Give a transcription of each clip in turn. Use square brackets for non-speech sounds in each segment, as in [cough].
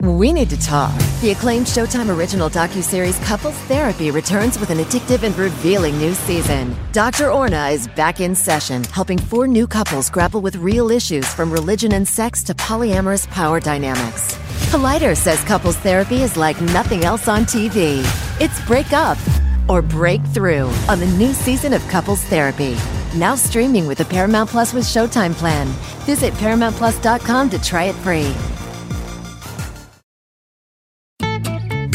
We need to talk. The acclaimed Showtime original docuseries Couples Therapy returns with an addictive and revealing new season. Dr. Orna is back in session, helping four new couples grapple with real issues from religion and sex to polyamorous power dynamics. Collider says couples therapy is like nothing else on TV. It's break up or breakthrough on the new season of Couples Therapy. Now streaming with the Paramount Plus with Showtime plan. Visit ParamountPlus.com to try it free.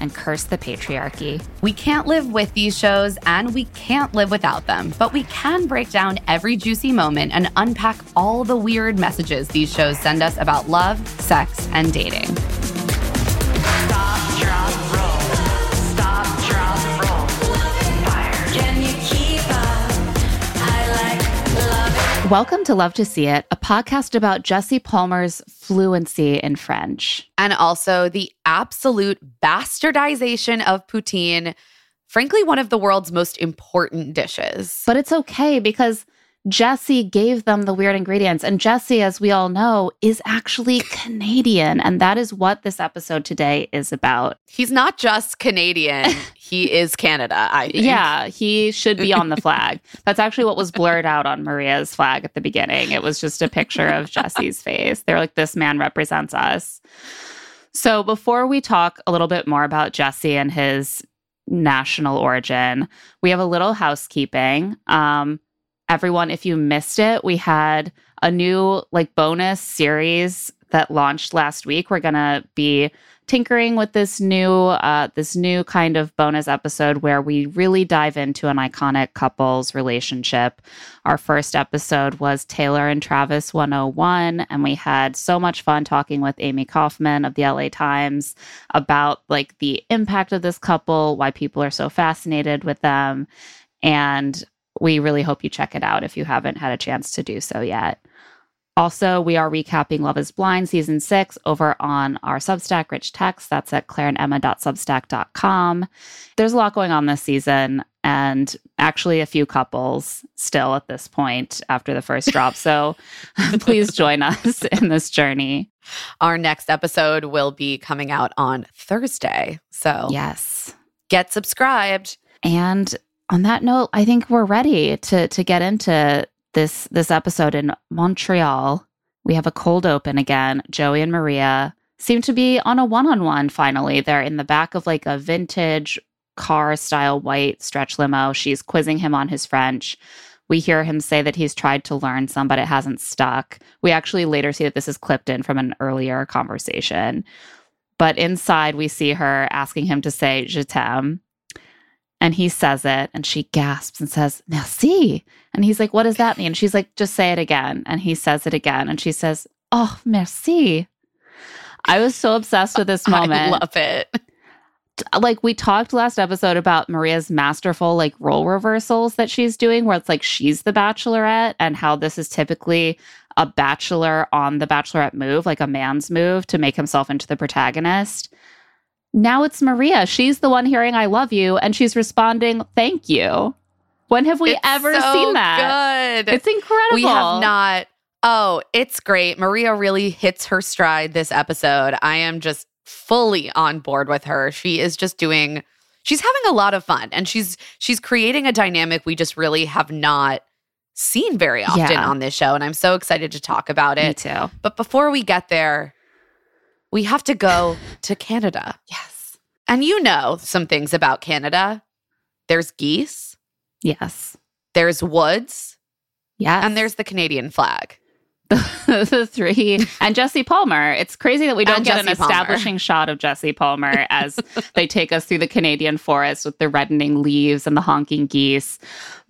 and curse the patriarchy. We can't live with these shows and we can't live without them, but we can break down every juicy moment and unpack all the weird messages these shows send us about love, sex, and dating. Welcome to Love to See It, a podcast about Jesse Palmer's fluency in French. And also the absolute bastardization of poutine, frankly, one of the world's most important dishes. But it's okay because Jesse gave them the weird ingredients. And Jesse, as we all know, is actually Canadian. And that is what this episode today is about. He's not just Canadian, [laughs] he is Canada, I think. Yeah, he should be on the [laughs] flag. That's actually what was blurred out on Maria's flag at the beginning. It was just a picture of Jesse's face. They're like, this man represents us. So before we talk a little bit more about Jesse and his national origin, we have a little housekeeping. Um, everyone, if you missed it, we had a new like bonus series that launched last week. We're gonna be tinkering with this new uh, this new kind of bonus episode where we really dive into an iconic couple's relationship. Our first episode was Taylor and Travis 101, and we had so much fun talking with Amy Kaufman of the LA Times about like the impact of this couple, why people are so fascinated with them, and we really hope you check it out if you haven't had a chance to do so yet. Also, we are recapping Love is Blind season six over on our Substack, Rich Text. That's at claireandemma.substack.com. There's a lot going on this season, and actually a few couples still at this point after the first drop. So [laughs] please join us in this journey. Our next episode will be coming out on Thursday. So Yes. get subscribed. And on that note, I think we're ready to to get into this this episode in Montreal. We have a cold open again. Joey and Maria seem to be on a one-on-one finally. They're in the back of like a vintage car style white stretch limo. She's quizzing him on his French. We hear him say that he's tried to learn some, but it hasn't stuck. We actually later see that this is clipped in from an earlier conversation. But inside, we see her asking him to say, Je t'aime. And he says it, and she gasps and says, Merci. And he's like, What does that mean? She's like, Just say it again. And he says it again. And she says, Oh, merci. I was so obsessed with this [laughs] moment. I love it. like we talked last episode about Maria's masterful like role reversals that she's doing where it's like she's the bachelorette and how this is typically a bachelor on the bachelorette move like a man's move to make himself into the protagonist now it's Maria she's the one hearing I love you and she's responding thank you when have we It's ever so seen that Good. it's incredible we have not. Oh, it's great. Maria really hits her stride this episode. I am just fully on board with her. She is just doing she's having a lot of fun and she's she's creating a dynamic we just really have not seen very often Yeah. on this show, and I'm so excited to talk about it. Me too. But before we get there, we have to go to Canada. Yes. And you know some things about Canada. There's geese, Yes. there's woods, Yes. and there's the Canadian flag. [laughs] the three and Jesse Palmer. It's crazy that we don't And get an Palmer. establishing shot of Jesse Palmer [laughs] as they take us through the Canadian forest with the reddening leaves and the honking geese.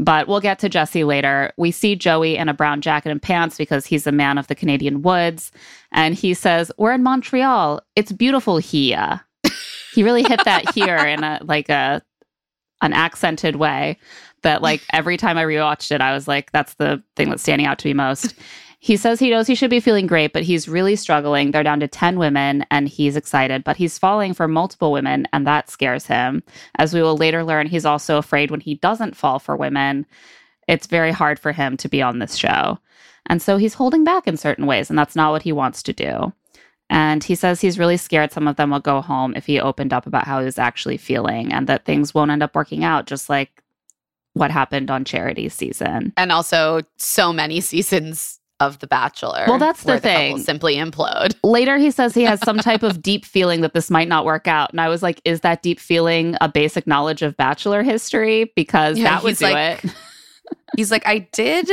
But we'll get to Jesse later. We see Joey in a brown jacket and pants because he's a man of the Canadian woods. And he says, We're in Montreal. It's beautiful here. He really hit that here in a like a an accented way that like [laughs] every time I rewatched it, I was like, that's the thing that's standing out to me most. He says he knows he should be feeling great, but he's really struggling. They're down to 10 women and he's excited, but he's falling for multiple women and that scares him. As we will later learn, he's also afraid when he doesn't fall for women, it's very hard for him to be on this show. And so he's holding back in certain ways, and that's not what he wants to do. And he says he's really scared some of them will go home if he opened up about how he was actually feeling and that things won't end up working out, just like what happened on charity season. And also so many seasons of The Bachelor. Well, that's the thing. simply implode. Later, he says he has some type of [laughs] deep feeling that this might not work out. And I was like, is that deep feeling a basic knowledge of Bachelor history? Because Yeah, that would do like- it. [laughs] [laughs] He's like, I did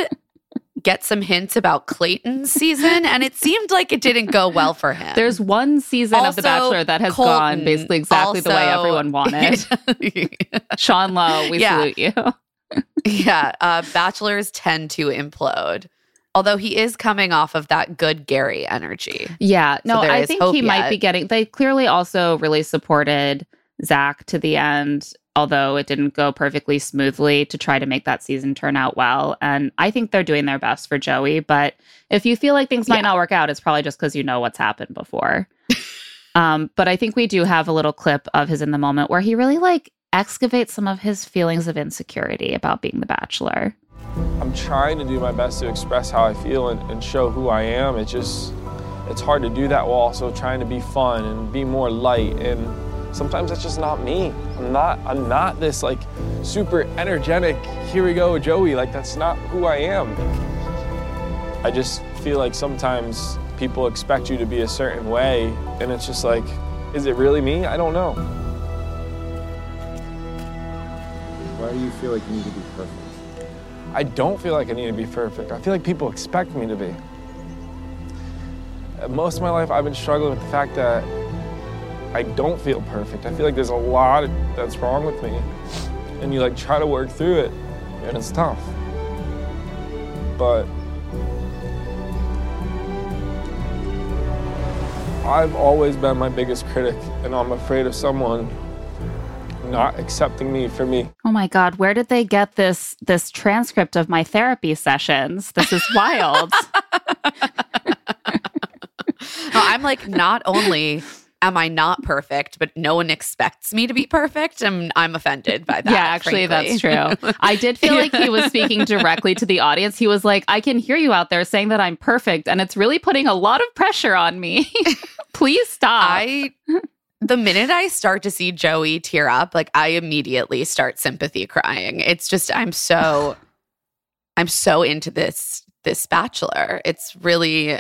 get some hints about Clayton's season, and it seemed like it didn't go well for him. There's one season of The Bachelor that has Colton gone basically exactly the way everyone wanted. Sean Lowe, we Yeah. salute you. Yeah, uh, bachelors tend to implode. Although he is coming off of that good Gerry energy. Yeah, no, there I think he might be getting. They clearly also really supported Zach to the end, although it didn't go perfectly smoothly to try to make that season turn out well. And I think they're doing their best for Joey. But if you feel like things might Yeah. not work out, it's probably just because you know what's happened before. [laughs] um, but I think we do have a little clip of his in the moment where he really like excavates some of his feelings of insecurity about being the bachelor. I'm trying to do my best to express how I feel and, and show who I am. It just, it's hard to do that while also trying to be fun and be more light. And sometimes that's just not me. I'm not, I'm not this like super energetic, here we go, Joey. Like that's not who I am. I just feel like sometimes people expect you to be a certain way. And it's just like, is it really me? I don't know. Why do you feel like you need to be perfect? I don't feel like I need to be perfect. I feel like people expect me to be. Most of my life, I've been struggling with the fact that I don't feel perfect. I feel like there's a lot that's wrong with me. And you like try to work through it, and it's tough. But I've always been my biggest critic, and I'm afraid of someone not accepting me for me. Oh my god, where did they get this this transcript of my therapy sessions? This is wild. [laughs] No, I'm like, not only am I not perfect, but no one expects me to be perfect. And I'm offended by that. yeah, actually frankly. that's true. [laughs] I did feel like he was speaking directly to the audience. He was like, "I can hear you out there saying that I'm perfect and it's really putting a lot of pressure on me. [laughs] Please stop." I the minute I start to see Joey tear up, like I immediately start sympathy crying. It's just I'm so [sighs] I'm so into this this bachelor. It's really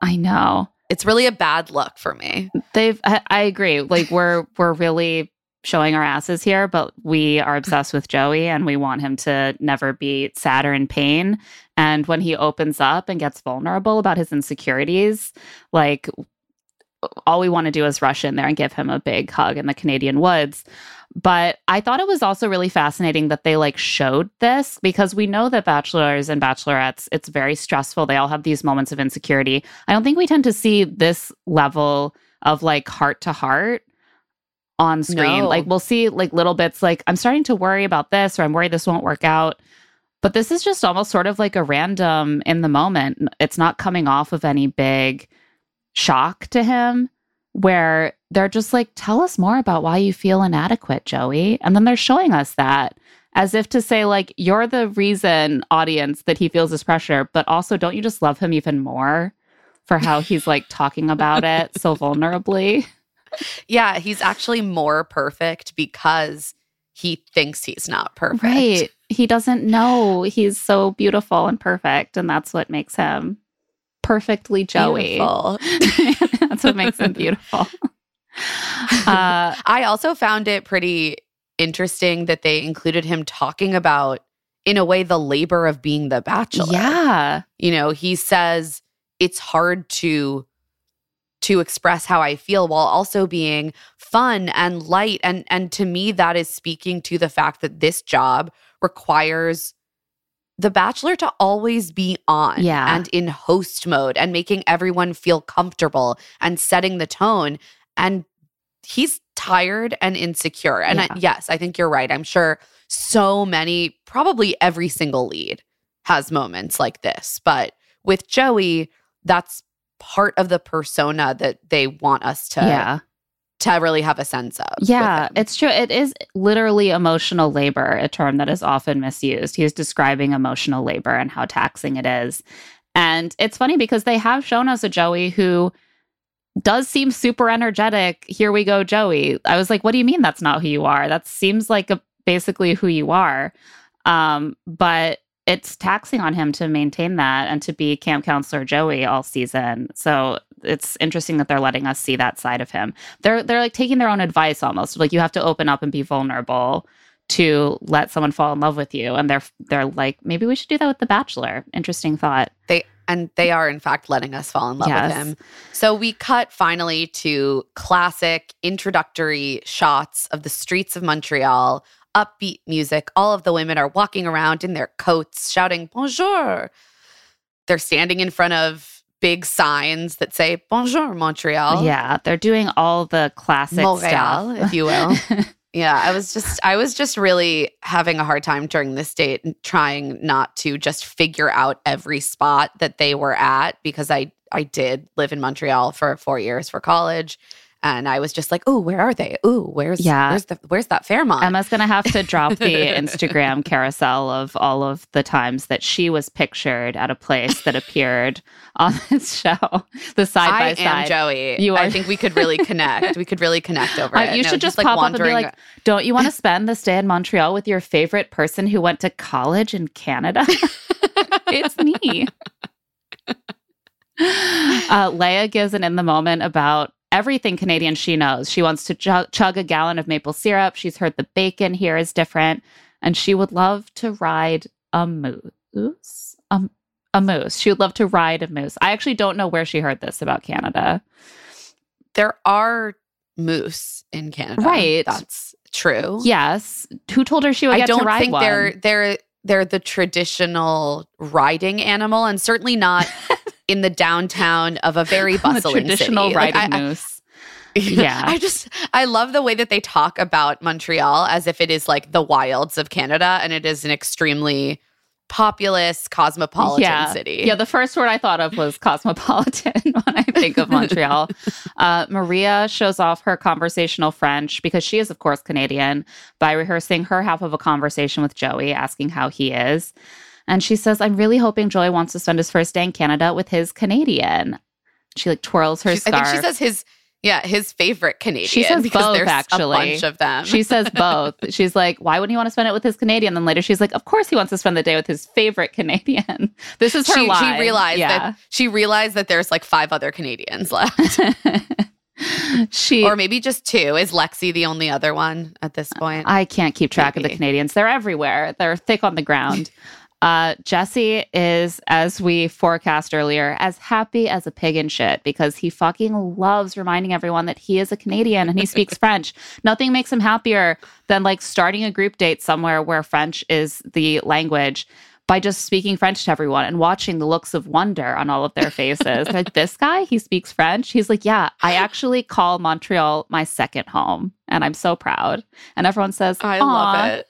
I know. it's really a bad look for me. They've I, I agree. Like we're we're really showing our asses here, but we are obsessed with Joey and we want him to never be sad or in pain. And when he opens up and gets vulnerable about his insecurities, like all we want to do is rush in there and give him a big hug in the Canadian woods. But I thought it was also really fascinating that they like showed this because we know that bachelors and bachelorettes, it's very stressful. They all have these moments of insecurity. I don't think we tend to see this level of like heart to heart on screen. No. Like we'll see like little bits like I'm starting to worry about this or I'm worried this won't work out. But this is just almost sort of like a random in the moment. It's not coming off of any big shock to him where they're just like, tell us more about why you feel inadequate, Joey. And then they're showing us that as if to say, like, you're the reason, audience, that he feels this pressure, but also don't you just love him even more for how he's like talking about it so [laughs] vulnerably? Yeah, he's actually more perfect because he thinks he's not perfect. Right. he doesn't know he's so beautiful and perfect, and that's what makes him perfectly Joey. [laughs] That's what makes him beautiful. [laughs] Uh, I also found it pretty interesting that they included him talking about, in a way, the labor of being the bachelor. yeah, You know, he says it's hard to to express how I feel while also being fun and light. And and to me, that is speaking to the fact that this job requires the bachelor to always be on Yeah. and in host mode and making everyone feel comfortable and setting the tone. And he's tired and insecure. And I- yes, I think you're right. I'm sure so many, probably every single lead has moments like this. But with Joey, that's part of the persona that they want us to yeah. To really have a sense of. Yeah, it's true. It is literally emotional labor, a term that is often misused. He's describing emotional labor and how taxing it is. And it's funny because they have shown us a Joey who does seem super energetic. Here we go, Joey. I was like, what do you mean that's not who you are? That seems like a, basically who you are. Um, but it's taxing on him to maintain that and to be camp counselor Joey all season. So it's interesting that they're letting us see that side of him they're they're like taking their own advice almost like you have to open up and be vulnerable to let someone fall in love with you and they're they're like maybe we should do that with the bachelor interesting thought They and they are in fact letting us fall in love Yes. with him. So we cut finally to classic introductory shots of the streets of Montreal, upbeat music. All of the women are walking around in their coats shouting bonjour. They're standing in front of big signs that say bonjour Montreal. yeah they're doing all the classic Montreal, stuff if you will. [laughs] Yeah, I was just I was just really having a hard time during this date trying not to just figure out every spot that they were at because I I did live in Montreal for 4 years for college and I was just like, "Oh, where are they? Oh, where's Yeah. where's the where's that Fairmont?" Emma's gonna have to drop the [laughs] Instagram carousel of all of the times that she was pictured at a place that appeared on [laughs] this show. The side I by side. Joey. You are. I think we could really [laughs] connect. we could really connect over Uh, it. you No, should just, just pop up and be like, "Don't you want to spend this day in Montreal with your favorite person who went to college in Canada?" it's me. Uh, Lea gives an in the moment about everything Canadian she knows. She wants to chug, chug a gallon of maple syrup. She's heard the bacon here is different, and she would love to ride a moose. Um, a moose. She would love to ride a moose. I actually don't know where she heard this about Canada. there are moose in Canada. Right. That's true. Yes. Who told her she would I get don't to ride think one? they're they're they're the traditional riding animal, and certainly not [laughs] in the downtown of a very [laughs] bustling traditional city. Riding I- I- moose. [laughs] Yeah. I just I love the way that they talk about Montreal as if it is like the wilds of Canada, and it is an extremely populous, cosmopolitan yeah. city. Yeah, the first word I thought of was cosmopolitan [laughs] when I think of Montreal. uh, Maria shows off her conversational French because she is, of course, Canadian by rehearsing her half of a conversation with Joey, asking how he is. And she says, I'm really hoping Joey wants to spend his first day in Canada with his Canadian. She like twirls her She's- I think she says his yeah his favorite Canadian. She says both, there's actually. a bunch of them. She says [laughs] both. She's like, why wouldn't he want to spend it with his Canadian? Then later she's like, of course he wants to spend the day with his favorite Canadian. [laughs] This is her she, line. she realized yeah. that she realized that there's like five other Canadians left. [laughs] she or maybe just two. Is Lexi the only other one at this point? I can't keep track of the Canadians. They're everywhere. They're thick on the ground. Uh, Jesse is, as we forecast earlier, as happy as a pig in shit because he fucking loves reminding everyone that he is a Canadian and he speaks [laughs] French. Nothing makes him happier than like starting a group date somewhere where French is the language by just speaking French to everyone and watching the looks of wonder on all of their [laughs] faces. like, this guy, he speaks French. He's like, yeah, I [laughs] actually call Montreal my second home and I'm so proud. And everyone says, I love it.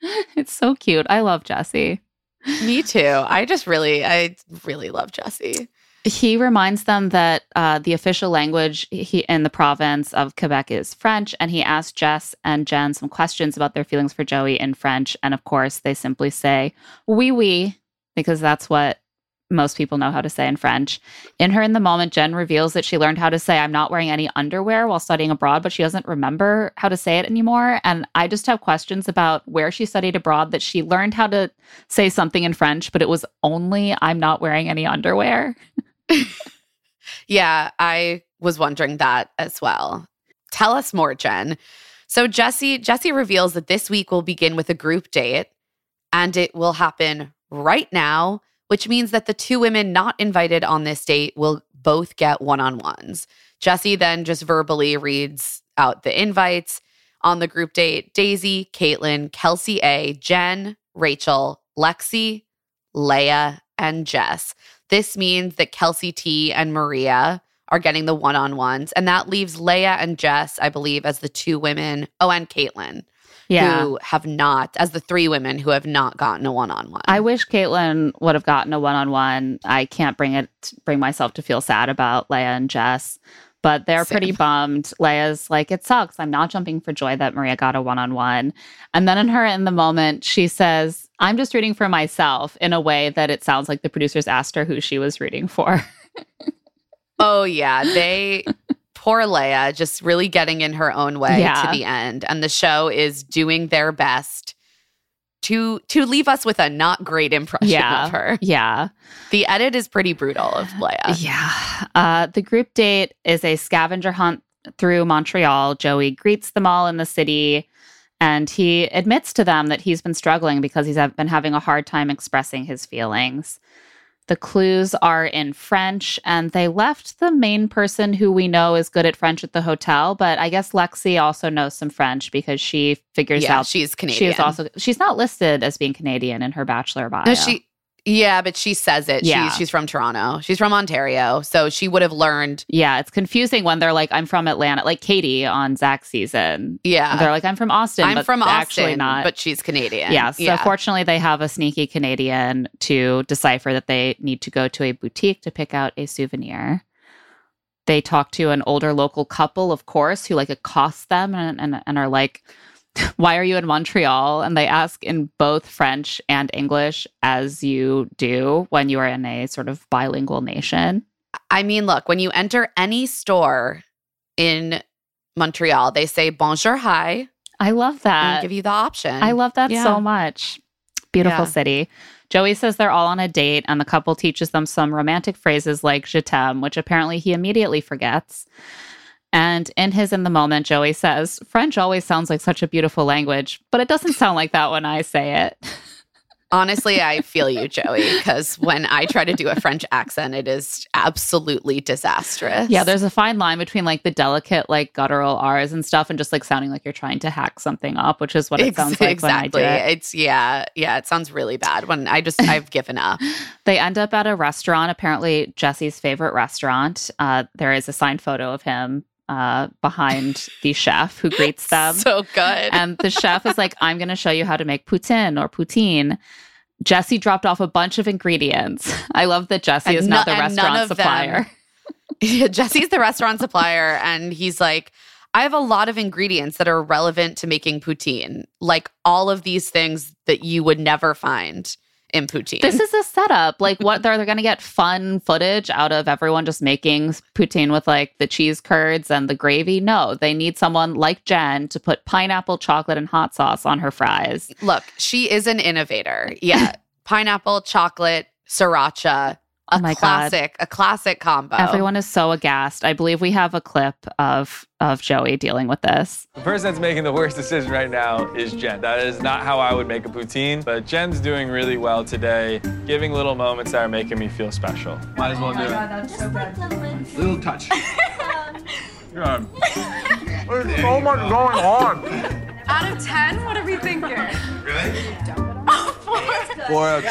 [laughs] It's so cute. I love Jesse. Me too. I just really, I really love Jesse. He reminds them that uh, the official language he, in the province of Quebec is French, and he asks Jess and Jen some questions about their feelings for Joey in French. And of course, they simply say "oui, oui," because that's what most people know how to say in French. In her in the moment, Jen reveals that she learned how to say, I'm not wearing any underwear while studying abroad, but she doesn't remember how to say it anymore. And I just have questions about where she studied abroad that she learned how to say something in French, but it was only, I'm not wearing any underwear. [laughs] Yeah, I was wondering that as well. Tell us more, Jen. So Jesse Jesse reveals that this week will begin with a group date and it will happen right now, which means that the two women not invited on this date will both get one-on-ones. Jesse then just verbally reads out the invites on the group date. Daisy, Caitlin, Kelsey A, Jen, Rachel, Lexi, Lea, and Jess. This means that Kelsey T and Maria are getting the one on ones. And that leaves Lea and Jess, I believe, as the two women. Oh, and Caitlin, Yeah. who have not, as the three women who have not gotten a one on one. I wish Caitlin would have gotten a one on one. I can't bring it bring myself to feel sad about Lea and Jess, but they're Same. pretty bummed. Lea's like, it sucks. I'm not jumping for joy that Maria got a one on one. And then in her in the moment, she says, I'm just rooting for myself in a way that it sounds like the producers asked her who she was rooting for. [laughs] Oh, yeah. They, poor Lea, just really getting in her own way Yeah. to the end. And the show is doing their best. To, to leave us with a not great impression Yeah. of her. yeah. The edit is pretty brutal of Lea. Yeah. Uh, the group date is a scavenger hunt through Montreal. Joey greets them all in the city and he admits to them that he's been struggling because he's been having a hard time expressing his feelings. The clues are in French, and they left the main person who we know is good at French at the hotel. But I guess Lexi also knows some French because she figures Yeah, out she's Canadian. she is also she's not listed as being Canadian in her bachelor bio. No, she. Yeah, but she says it. Yeah. She's she's from Toronto. She's from Ontario, so she would have learned. Yeah, it's confusing when they're like, I'm from Atlanta, like Katie on Zach's season. Yeah, they're like, I'm from Austin. I'm but from Austin, actually not. but she's Canadian. yeah, so fortunately, they have a sneaky Canadian to decipher that they need to go to a boutique to pick out a souvenir. They talk to an older local couple, of course, who like accost them and, and, and are like, [laughs] Why are you in Montreal? And they ask in both French and English, as you do when you are in a sort of bilingual nation. I mean, look, when you enter any store in Montreal, they say bonjour, hi, I love that. and give you the option. I love that Yeah. so much. Beautiful Yeah. city. Joey says they're all on a date, and the couple teaches them some romantic phrases like je t'aime, which apparently he immediately forgets. And in his in the moment, Joey says, French always sounds like such a beautiful language, but it doesn't sound like that when I say it. [laughs] Honestly, I feel you, Joey, because when I try to do a French accent, it is absolutely disastrous. Yeah, there's a fine line between like the delicate, like guttural R's and stuff, and just like sounding like you're trying to hack something up, which is what it sounds like exactly. when I do it. It's yeah, yeah. It sounds really bad when I just [laughs] I've given up. They end up at a restaurant, apparently Jesse's favorite restaurant. Uh, there is a signed photo of him uh, behind the chef who greets [laughs] them. so good. and the chef is like, I'm going to show you how to make poutine or poutine. Jesse dropped off a bunch of ingredients. I love that Jesse And is now no- the restaurant supplier. Yeah, [laughs] [laughs] Jesse's the restaurant supplier, and he's like, I have a lot of ingredients that are relevant to making poutine, like all of these things that you would never find in poutine. This is a setup. Like, what they're, they're going to get fun footage out of everyone just making poutine with like the cheese curds and the gravy. No, they need someone like Jen to put pineapple, chocolate, and hot sauce on her fries. Look, she is an innovator. Yeah, [laughs] pineapple, chocolate, sriracha, a Oh my God. classic, a classic combo. Everyone is so aghast. I believe we have a clip of of Joey dealing with this. The person that's making the worst decision right now is Jen. That is not how I would make a poutine, but Jen's doing really well today, giving little moments that are making me feel special. Might as well do it. Little touch. [laughs] God. There's [laughs] so much going on. Out of 10, what are we thinking? Really? [laughs] Four out of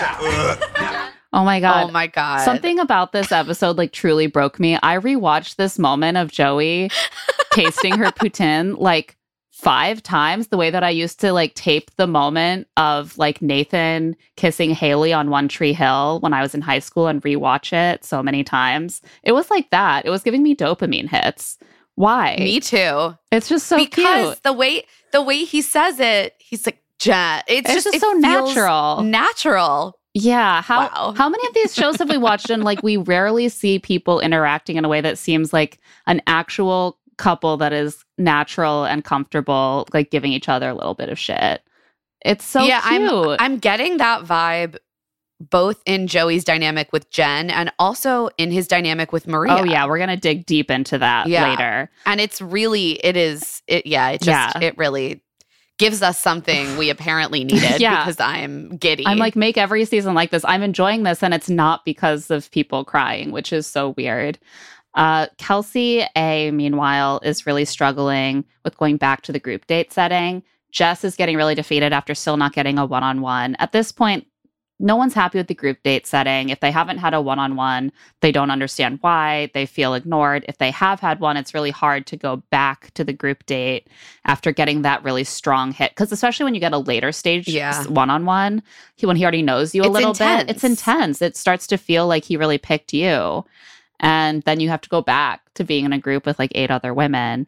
ten. Oh my god. oh my god, Something about this episode like truly broke me. I rewatched this moment of Joey [laughs] tasting her poutine like five times the way that I used to like tape the moment of like Nathan kissing Haley on One Tree Hill when I was in high school and rewatch it so many times. It was like that. It was giving me dopamine hits. Why? Me too. It's just so because cute. the way the way he says it, he's like Jen. It's, It's just, just it so natural. Natural. Yeah. How Wow. how many of these shows have we watched and like we rarely see people interacting in a way that seems like an actual couple that is natural and comfortable, like giving each other a little bit of shit. It's so yeah, cute. I'm I'm getting that vibe both in Joey's dynamic with Jen and also in his dynamic with Maria. Oh yeah, we're gonna dig deep into that Yeah. later. And it's really it is it yeah, it just Yeah. it really gives us something we apparently [laughs] needed Yeah. because I'm giddy. I'm like, make every season like this. I'm enjoying this, and it's not because of people crying, which is so weird. Uh, Kelsey A, meanwhile, is really struggling with going back to the group date setting. Jess is getting really defeated after still not getting a one on one. At this point, no one's happy with the group date setting. If they haven't had a one on one, they don't understand why. They feel ignored. If they have had one, it's really hard to go back to the group date after getting that really strong hit. Because especially when you get a later stage one on one, when he already knows you a It's little bit, it's intense. intense. It starts to feel like he really picked you. And then you have to go back to being in a group with like eight other women.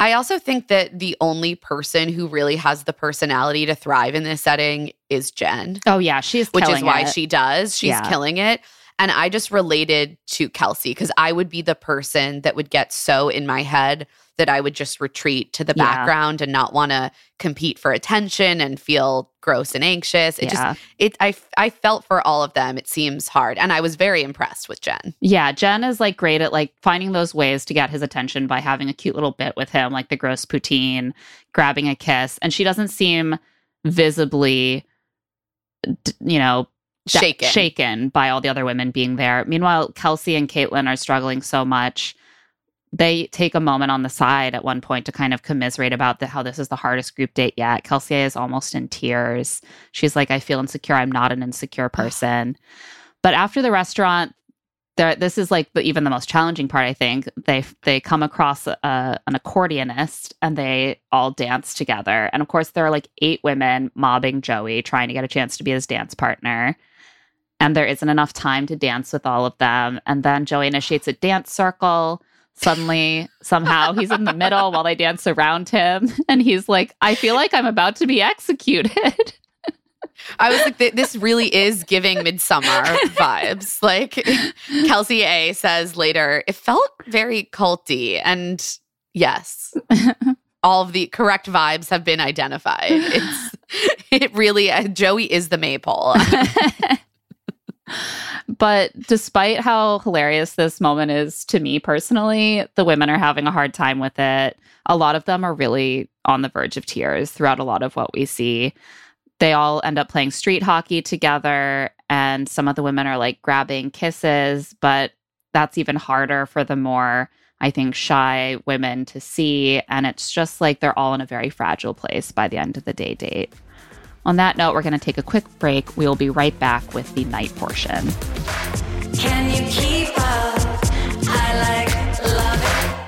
I also think that the only person who really has the personality to thrive in this setting is Jen. Oh yeah, she's which is why it. she does. She's Yeah. killing it. And I just related to Kelsey because I would be the person that would get so in my head that I would just retreat to the Yeah. background and not want to compete for attention and feel gross and anxious. It yeah. just it I I felt for all of them. It seems hard. And I was very impressed with Jen. Yeah, Jen is like great at like finding those ways to get his attention by having a cute little bit with him, like the gross poutine, grabbing a kiss, and she doesn't seem visibly, you know, Shaken. shaken by all the other women being there. Meanwhile, Kelsey and Caitlin are struggling so much. They take a moment on the side at one point to kind of commiserate about the, how this is the hardest group date yet. Kelsey is almost in tears. She's like, I feel insecure. I'm not an insecure person. But after the restaurant, there this is like the, even the most challenging part i think they they come across a, an accordionist and they all dance together and of course there are like eight women mobbing joey trying to get a chance to be his dance partner and there isn't enough time to dance with all of them and then joey initiates a dance circle suddenly somehow he's in the middle while they dance around him [laughs] and he's like i feel like i'm about to be executed [laughs] I was like, this really is giving Midsommar vibes. [laughs] Like Kelsey A says later, it felt very culty. And yes, all of the correct vibes have been identified. It's it really uh, Joey is the maypole. But despite how hilarious this moment is to me personally, the women are having a hard time with it. A lot of them are really on the verge of tears throughout a lot of what we see. They all end up playing street hockey together, and some of the women are like grabbing kisses, but that's even harder for the more, I think, shy women to see. And it's just like they're all in a very fragile place by the end of the day date. On that note, we're going to take a quick break. We will be right back with the night portion. Can you keep up? I like love it.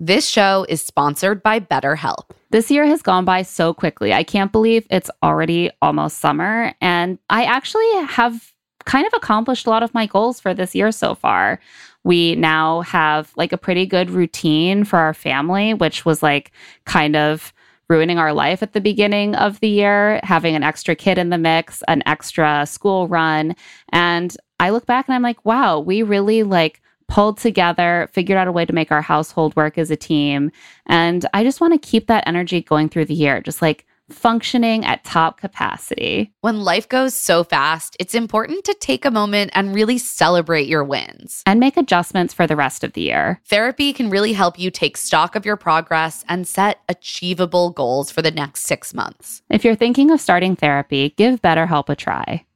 this show is sponsored by BetterHelp. This year has gone by so quickly. I can't believe it's already almost summer. And I actually have kind of accomplished a lot of my goals for this year so far. We now have like a pretty good routine for our family, which was like kind of ruining our life at the beginning of the year, having an extra kid in the mix, an extra school run. And I look back and I'm like, wow, we really like pulled together, figured out a way to make our household work as a team. And I just want to keep that energy going through the year, just like functioning at top capacity. When life goes so fast, it's important to take a moment and really celebrate your wins. And make adjustments for the rest of the year. Therapy can really help you take stock of your progress and set achievable goals for the next six months. If you're thinking of starting therapy, give BetterHelp a try.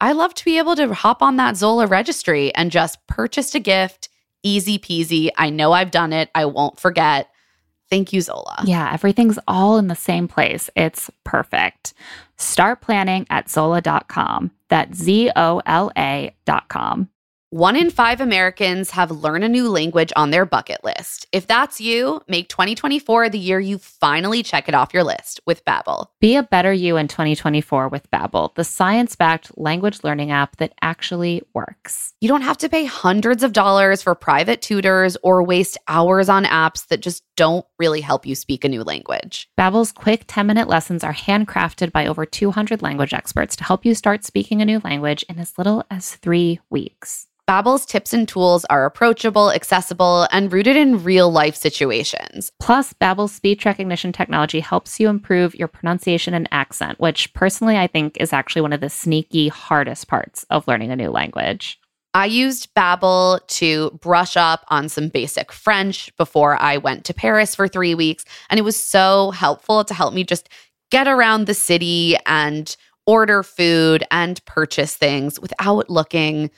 I love to be able to hop on that Zola registry and just purchase a gift. Easy peasy. I know I've done it. I won't forget. Thank you, Zola. Yeah, everything's all in the same place. It's perfect. Start planning at Zola.com. That's Z O L A.com. One in five Americans have learn a new language on their bucket list. If that's you, make 2024 the year you finally check it off your list with Babbel. Be a better you in 2024 with Babbel, the science-backed language learning app that actually works. You don't have to pay hundreds of dollars for private tutors or waste hours on apps that just don't really help you speak a new language. Babbel's quick 10-minute lessons are handcrafted by over 200 language experts to help you start speaking a new language in as little as 3 weeks. Babbel's tips and tools are approachable, accessible, and rooted in real-life situations. Plus, Babbel's speech recognition technology helps you improve your pronunciation and accent, which personally I think is actually one of the sneaky hardest parts of learning a new language. I used Babbel to brush up on some basic French before I went to Paris for 3 weeks, and it was so helpful to help me just get around the city and order food and purchase things without looking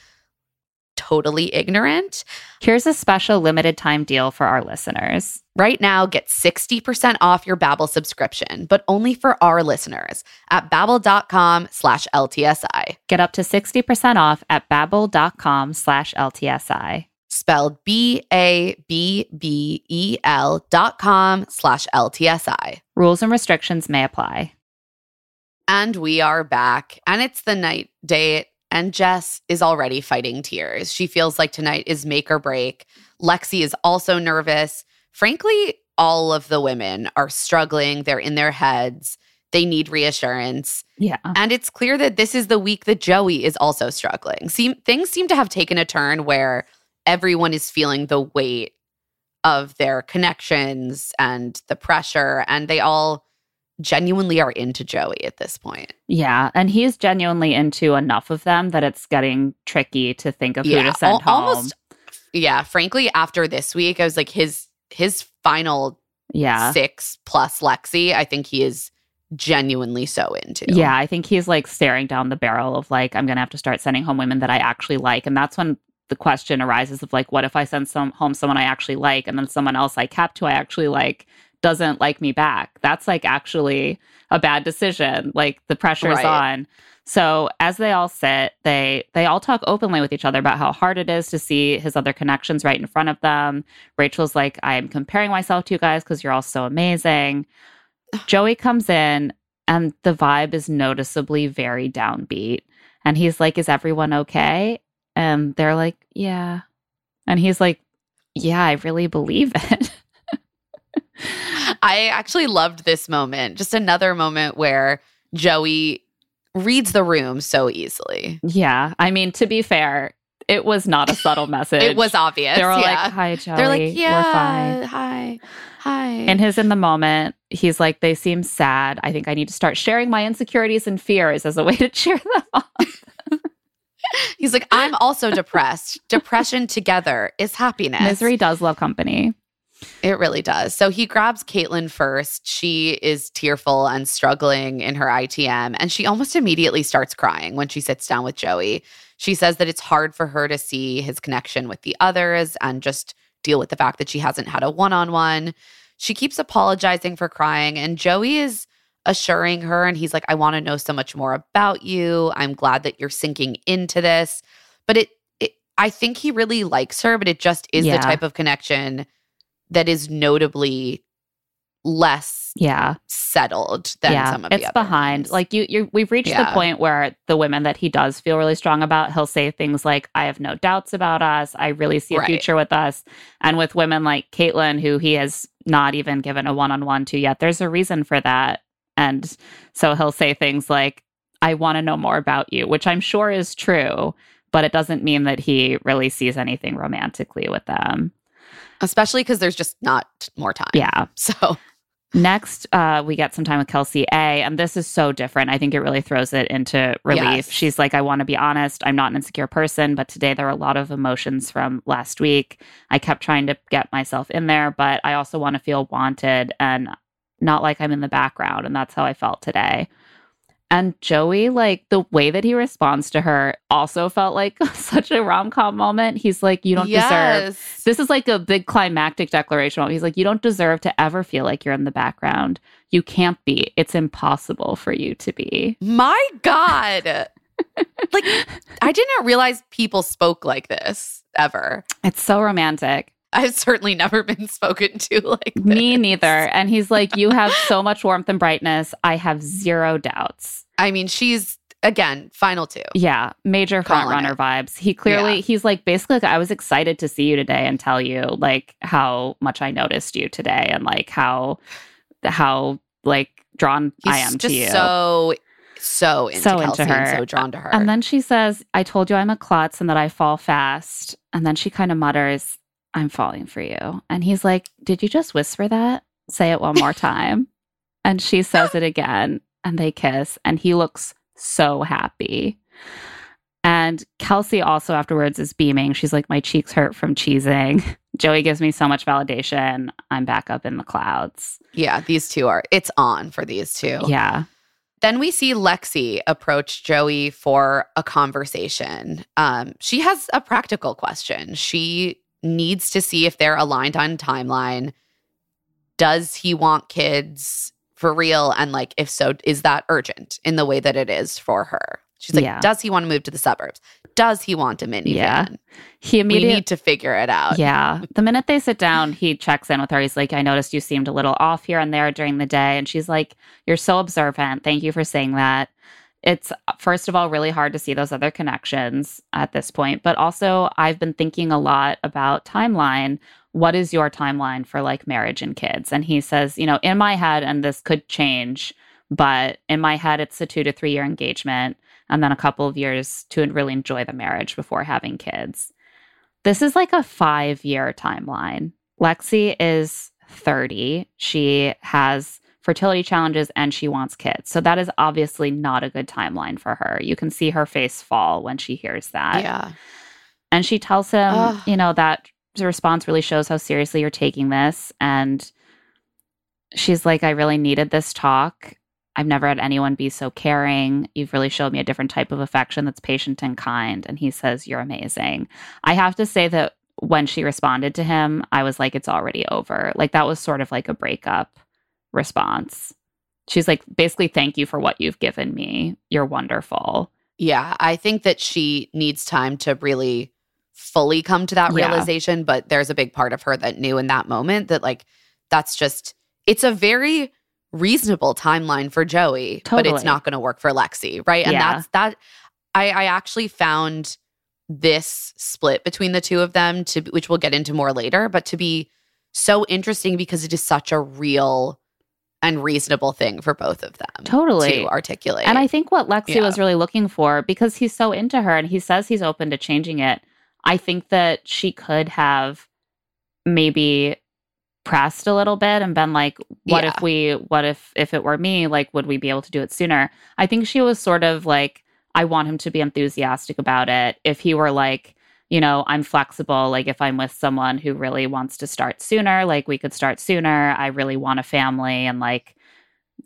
totally ignorant. Here's a special limited time deal for our listeners. Right now, get 60% off your Babbel subscription, but only for our listeners at babbel.com slash LTSI. Get up to 60% off at babbel.com slash LTSI. Spelled B-A-B-B-E-L dot com slash LTSI. Rules and restrictions may apply. And we are back. And it's the night date and Jess is already fighting tears. She feels like tonight is make or break. Lexi is also nervous. Frankly, all of the women are struggling. They're in their heads. They need reassurance. Yeah. And it's clear that this is the week that Joey is also struggling. Seem, things seem to have taken a turn where everyone is feeling the weight of their connections and the pressure, and they all genuinely are into Joey at this point. Yeah, and he's genuinely into enough of them that it's getting tricky to think of Yeah, who to send al- home. almost- Yeah, frankly, after this week, I was like his his final yeah. six plus Lexi. I think he is genuinely so into. Yeah, I think he's like staring down the barrel of like, I'm gonna have to start sending home women that I actually like. And that's when the question arises of like, what if I send some home someone I actually like and then someone else I kept who I actually like doesn't like me back? That's like actually a bad decision. Like the pressure's Right. on. So as they all sit, they they all talk openly with each other about how hard it is to see his other connections right in front of them. Rachel's like, I am comparing myself to you guys because you're all so amazing. Joey comes in and the vibe is noticeably very downbeat. And he's like, Is everyone okay? And they're like, Yeah. And he's like, Yeah, I really believe it. [laughs] [laughs] I actually loved this moment. Just another moment where Joey reads the room so easily. yeah. I mean, to be fair, it was not a subtle [laughs] message. It was obvious. They were yeah. like, Hi, Joey. They're like, yeah, We're fine. hi, hi. And his in the moment, he's like, they seem sad. I think I need to start sharing my insecurities and fears as a way to [laughs] cheer them up. He's like, I'm also depressed. Depression together is happiness. Misery does love company. It really does. So he grabs Caitlin first. She is tearful and struggling in her ITM, and she almost immediately starts crying when she sits down with Joey. She says that it's hard for her to see his connection with the others and just deal with the fact that she hasn't had a one on one. She keeps apologizing for crying, and Joey is assuring her, and he's like, I want to know so much more about you. I'm glad that you're sinking into this. But it, it I think he really likes her, but it just is Yeah. the type of connection that is notably less Yeah. settled than yeah. some of it's the other behind. ones. Like you you we've reached the point where the women that he does feel really strong about, he'll say things like, I have no doubts about us. I really see a Right. future with us. And with women like caitlin who he has not even given a one on one to yet, there's a reason for that. And so he'll say things like, I want to know more about you, which I'm sure is true, but it doesn't mean that he really sees anything romantically with them. Especially because there's just not more time. Yeah. [laughs] So Next, uh, we get some time with Kelsey A, and this is so different. I think it really throws it into relief. Yes. She's like, I want to be honest. I'm not an insecure person, but today there are a lot of emotions from last week. I kept trying to get myself in there, but I also want to feel wanted and not like I'm in the background. And that's how I felt today. And Joey, like the way that he responds to her also felt like [laughs] such a rom com moment. He's like, You don't deserve yes. this is like a big climactic declaration. He's like, you don't deserve to ever feel like you're in the background. You can't be. It's impossible for you to be. My God. like, I did not realize people spoke like this ever. It's so romantic. I've certainly never been spoken to [laughs] like this. Me neither. And he's like, you have so much warmth and brightness. I have zero doubts. I mean, she's again final two. Yeah, major front Calling runner it. vibes. He clearly, Yeah. he's like, basically, like, I was excited to see you today and tell you like how much I noticed you today and like how, how like drawn He's I am to you. so so into So into Kelsey her. so drawn to her. And then she says, I told you I'm a klutz and that I fall fast. And then she kind of mutters, I'm falling for you. And he's like, Did you just whisper that? Say it one more [laughs] time. and she says it again. And they kiss. And he looks so happy. And Kelsey also afterwards is beaming. She's like, My cheeks hurt from cheesing. [laughs] Joey gives me so much validation. I'm back up in the clouds. yeah, these two are it's on for these two. Yeah. Then we see Lexi approach Joey for a conversation. Um, she has a practical question. She needs to see if they're aligned on timeline. Does he want kids for real? And like, if so, is that urgent in the way that it is for her? She's like, Yeah. does he want to move to the suburbs? Does he want a minivan? Yeah. He We immediately need to figure it out. Yeah. The minute they sit down, he checks in with her. He's like, I noticed you seemed a little off here and there during the day. And she's like, You're so observant. Thank you for saying that. It's, first of all, really hard to see those other connections at this point. But also, I've been thinking a lot about timeline. What is your timeline for like marriage and kids? And he says, You know, in my head, and this could change, but in my head, it's a two to three year engagement and then a couple of years to really enjoy the marriage before having kids. This is like a five year timeline. Lexi is 30. She has fertility challenges and she wants kids. So that is obviously not a good timeline for her. You can see her face fall when she hears that. Yeah. And she tells him, Ugh. you know, that response really shows how seriously you're taking this. And she's like, I really needed this talk. I've never had anyone be so caring. You've really showed me a different type of affection that's patient and kind. And he says, You're amazing. I have to say that when she responded to him, I was like, It's already over. Like, that was sort of like a breakup response. She's like, basically, thank you for what you've given me. You're wonderful. Yeah, I think that she needs time to really fully come to that Yeah. realization, but there's a big part of her that knew in that moment that like that's just it's a very reasonable timeline for Joey, but it's not going to work for Lexi, right? And Yeah. that's that I I actually found this split between the two of them to which we'll get into more later, but to be so interesting because it is such a real and reasonable thing for both of them Totally. to articulate. And I think what Lexi Yeah. was really looking for, because he's so into her and he says he's open to changing it, I think that she could have maybe pressed a little bit and been like, what Yeah. if we, what if, if it were me, like, would we be able to do it sooner? I think she was sort of like, I want him to be enthusiastic about it. If he were like, you know, I'm flexible. Like, if I'm with someone who really wants to start sooner, like, we could start sooner. I really want a family. And like,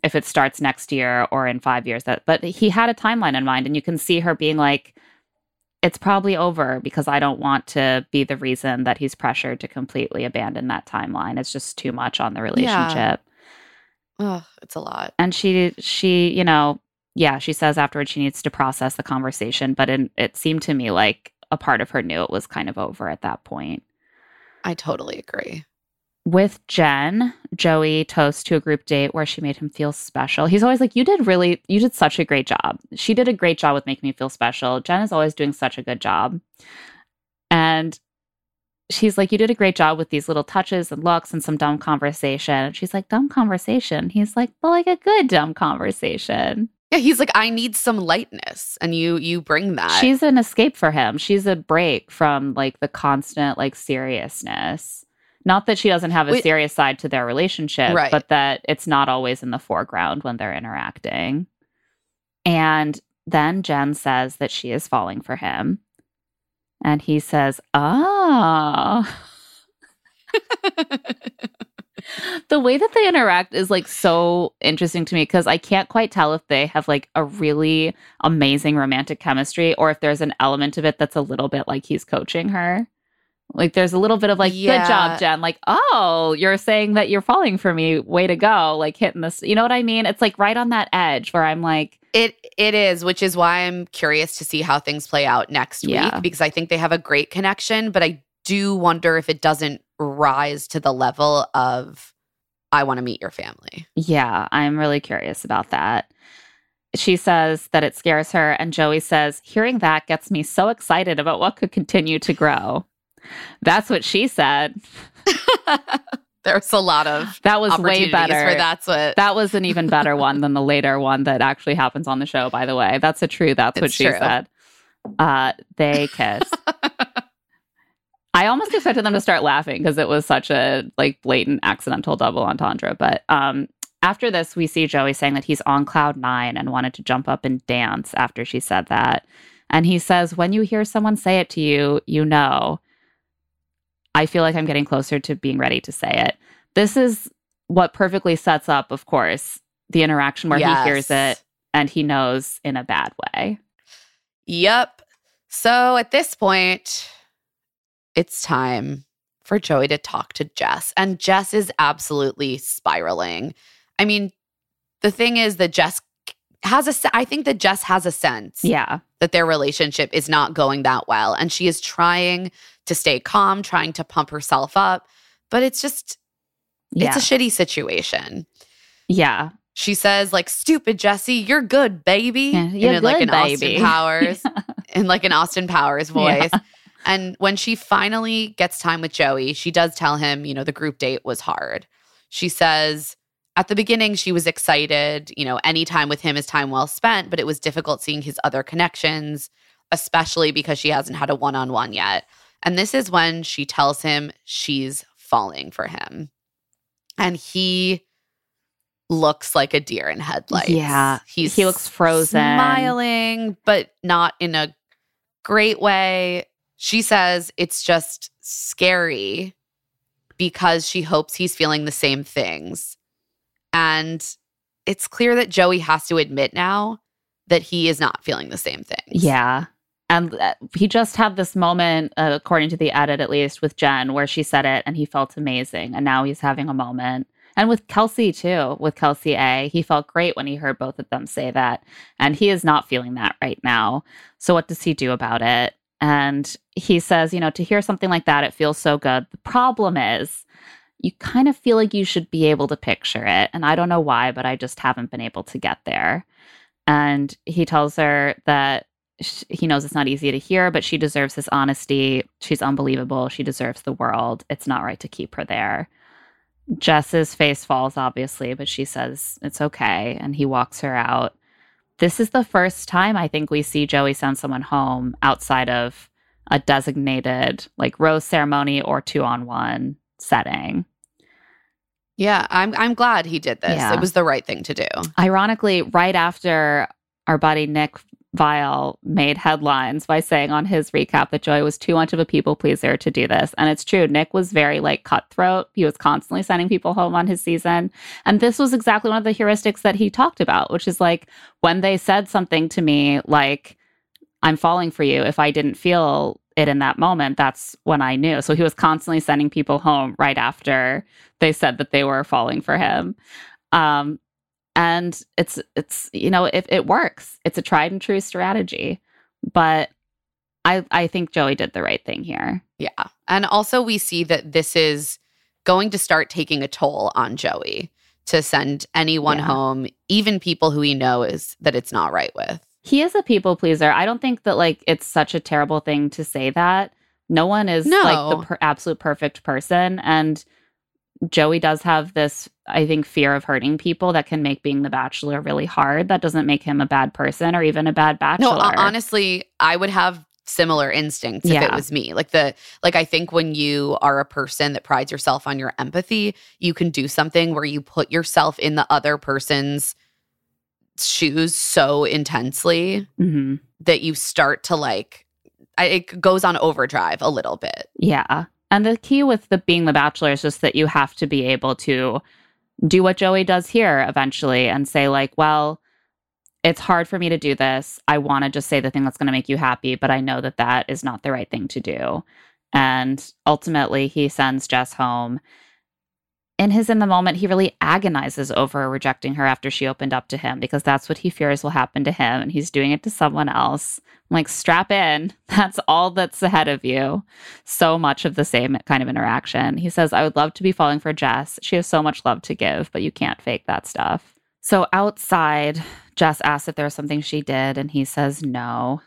if it starts next year or in five years, that, but he had a timeline in mind. And you can see her being like, it's probably over because I don't want to be the reason that he's pressured to completely abandon that timeline. It's just too much on the relationship. Ugh, it's a lot. And she, she, you know, yeah, she says afterwards she needs to process the conversation, but in, it seemed to me like a part of her knew it was kind of over at that point. I totally agree. with Jen, Joey toasts to a group date where she made him feel special. He's always like, You did really, you did such a great job. She did a great job with making me feel special. Jen is always doing such a good job. And she's like, You did a great job with these little touches and looks and some dumb conversation. And she's like, Dumb conversation. He's like, Well, like a good dumb conversation. Yeah, he's like, I need some lightness. And you you bring that. She's an escape for him. She's a break from like the constant like seriousness. Not that she doesn't have a Wait- serious side to their relationship, Right. but that it's not always in the foreground when they're interacting. And then Jen says that she is falling for him. And he says, Oh. [laughs] [laughs] [laughs] the way that they interact is like so interesting to me because I can't quite tell if they have like a really amazing romantic chemistry or if there's an element of it that's a little bit like he's coaching her. Like there's a little bit of like, good job, Jen. Like, oh, you're saying that you're falling for me. Way to go. Like hitting this. You know what I mean? It's like right on that edge where I'm like, It it is, which is why I'm curious to see how things play out next Yeah. week because I think they have a great connection, but I do wonder if it doesn't rise to the level of I want to meet your family. Yeah, I'm really curious about that. She says that it scares her, and Joey says, Hearing that gets me so excited about what could continue to grow. That's what she said. [laughs] There's a lot of That was way better. that's what That was an even better [laughs] one than the later one that actually happens on the show, by the way. That's a true, that's what she true. said. Uh, they [laughs] kiss. I almost expected them to start laughing because it was such a like blatant accidental double entendre. But um, after this, we see Joey saying that he's on cloud nine and wanted to jump up and dance after she said that. And he says, When you hear someone say it to you, you know. I feel like I'm getting closer to being ready to say it. This is what perfectly sets up, of course, the interaction where Yes. he hears it and he knows in a bad way. Yep. So at this point, it's time for Joey to talk to Jess. And Jess is absolutely spiraling. I mean, the thing is that Jess has a I think that Jess has a sense Yeah. that their relationship is not going that well. And she is trying to stay calm, trying to pump herself up. But it's just, Yeah. it's a shitty situation. yeah. She says, like, stupid Jesse, you're good, baby. Yeah, you're in, like good, an baby. Austin [laughs] Powers, in like an Austin Powers Yeah. And when she finally gets time with Joey, she does tell him, you know, the group date was hard. She says, at the beginning, she was excited. You know, any time with him is time well spent, but it was difficult seeing his other connections, especially because she hasn't had a one on one yet. And this is when she tells him she's falling for him. And he looks like a deer in headlights. Yeah. He's He looks frozen. smiling, but not in a great way. She says it's just scary because she hopes he's feeling the same things. And it's clear that Joey has to admit now that he is not feeling the same things. Yeah. And uh, he just had this moment, uh, according to the edit at least, with Jen, where she said it and he felt amazing. And now he's having a moment. And with Kelsey, too, with Kelsey A, he felt great when he heard both of them say that. And he is not feeling that right now. So, what does he do about it? And he says, you know, to hear something like that, it feels so good. The problem is, you kind of feel like you should be able to picture it. And I don't know why, but I just haven't been able to get there. And he tells her that sh- he knows it's not easy to hear, but she deserves his honesty. She's unbelievable. She deserves the world. It's not right to keep her there. Jess's face falls, obviously, but she says it's okay. And he walks her out. This is the first time I think we see Joey send someone home outside of a designated like rose ceremony or two on one setting. Yeah, I'm I'm glad he did this. Yeah. It was the right thing to do. Ironically, right after our buddy Nick Viall made headlines by saying on his recap that Joy was too much of a people pleaser to do this. And it's true. Nick was very like cutthroat. He was constantly sending people home on his season. And this was exactly one of the heuristics that he talked about, which is like when they said something to me like, I'm falling for you, if I didn't feel it in that moment, that's when I knew. So he was constantly sending people home right after they said that they were falling for him. Um, and it's it's you know if it works, it's a tried and true strategy. But I I think Joey did the right thing here. Yeah. And also we see that this is going to start taking a toll on Joey to send anyone Yeah. home, even people who he knows that it's not right with. He is a people pleaser. I don't think that like it's such a terrible thing to say that. No one is No. like the per- absolute perfect person and Joey does have this I think fear of hurting people that can make being the bachelor really hard. That doesn't make him a bad person or even a bad bachelor. No, honestly, I would have similar instincts if it was me. Like the like I think when you are a person that prides yourself on your empathy, you can do something where you put yourself in the other person's shoes so intensely Mhm. that you start to like I, it goes on overdrive a little bit. Yeah. And the key with the being the bachelor is just that you have to be able to do what Joey does here eventually and say like, well, it's hard for me to do this. I want to just say the thing that's going to make you happy, but I know that that is not the right thing to do. And ultimately, he sends Jess home. In his in the moment, he really agonizes over rejecting her after she opened up to him because that's what he fears will happen to him. And he's doing it to someone else. I'm like, strap in. [laughs] That's all that's ahead of you so much of the same kind of interaction. He says, I would love to be falling for Jess. She has so much love to give, but you can't fake that stuff. So outside, Jess asks if there was something she did, and he says no.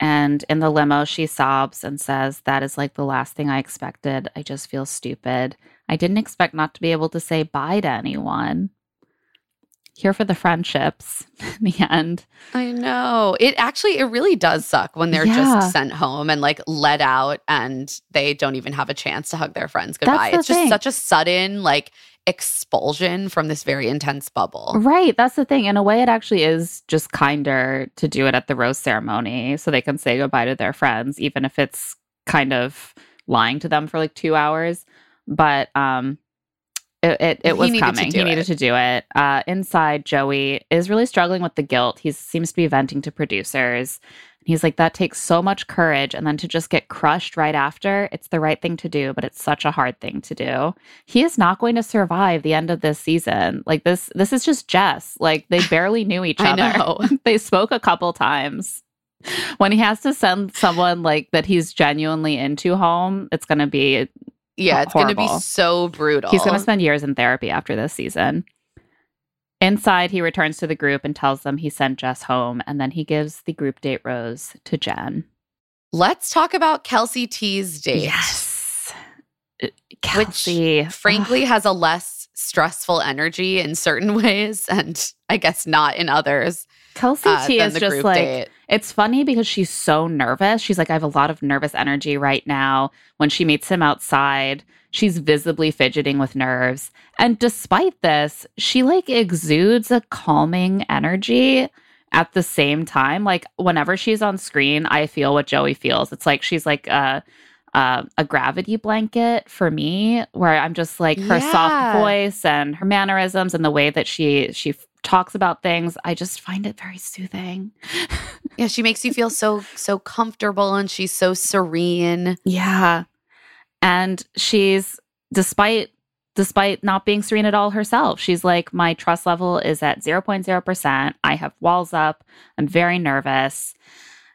And in the limo, she sobs and says, That is like the last thing I expected. I just feel stupid. I didn't expect not to be able to say bye to anyone. Here for the friendships [laughs] in the end. I know. It actually it really does suck when they're Yeah. just sent home and like let out and they don't even have a chance to hug their friends goodbye. the It's just such a sudden like expulsion from this very intense bubble. Right. That's the thing. In a way, it actually is just kinder to do it at the rose ceremony so they can say goodbye to their friends, even if it's kind of lying to them for like two hours. But um, it, it, it was coming. He needed to do it. Uh, inside, Joey is really struggling with the guilt. He seems to be venting to producers. He's like, that takes so much courage. And then to just get crushed right after, it's the right thing to do, but it's such a hard thing to do. He is not going to survive the end of this season. Like this, this is just Jess. Like they [laughs] barely knew each other. [laughs] they spoke a couple times. When he has to send someone like that he's genuinely into home, it's gonna be Yeah, it's going to be so brutal. He's going to spend years in therapy after this season. Inside, he returns to the group and tells them he sent Jess home, and then he gives the group date rose to Jen. Let's talk about Kelsey T's date. Yes. Uh, Kelsey. Frankly, has a less stressful energy in certain [laughs] ways and I guess not in others. Kelsey uh, T is just like, date. it's funny because she's so nervous. She's like, I have a lot of nervous energy right now. When she meets him outside, she's visibly fidgeting with nerves. And despite this, she like exudes a calming energy at the same time. Like whenever she's on screen, I feel what Joey feels. It's like she's like a a, a gravity blanket for me, where I'm just like her Yeah. soft voice and her mannerisms and the way that she she talks about things. I just find it very soothing. [laughs] Yeah, she makes you feel so so comfortable and she's so serene. Yeah. And she's despite despite not being serene at all herself, she's like my trust level is at 0.0%. I have walls up. I'm very nervous.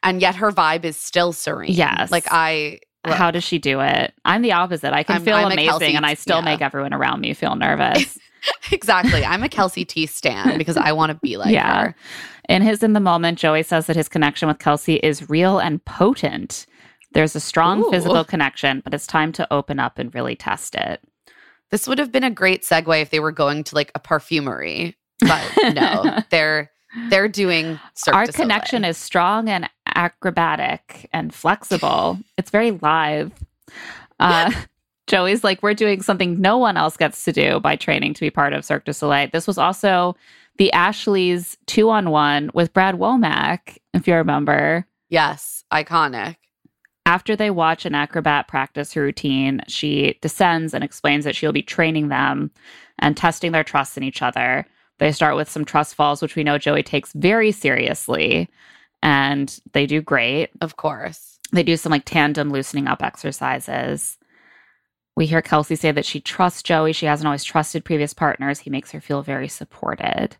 And yet her vibe is still serene. Yes. Like I look, How does she do it? I'm the opposite. I can I'm- feel I'm amazing and I still yeah. make everyone around me feel nervous. [laughs] exactly. I'm a Kelsey T stan because I want to be like Yeah. her. In his in the moment, Joey says that his connection with Kelsey is real and potent. There's a strong Ooh. physical connection, but it's time to open up and really test it. This would have been a great segue if they were going to like a perfumery. But no, [laughs] they're they're doing Cirque Our connection is strong and acrobatic and flexible. it's very live. Uh, [laughs] Joey's like, we're doing something no one else gets to do by training to be part of Cirque du Soleil. This was also the Ashley's two on one with Brad Womack, if you remember. yes, iconic. After they watch an acrobat practice her routine, she descends and explains that she'll be training them and testing their trust in each other. They start with some trust falls, which we know Joey takes very seriously, and they do great. Of course. They do some like tandem loosening up exercises. We hear Kelsey say that she trusts Joey. She hasn't always trusted previous partners. He makes her feel very supported.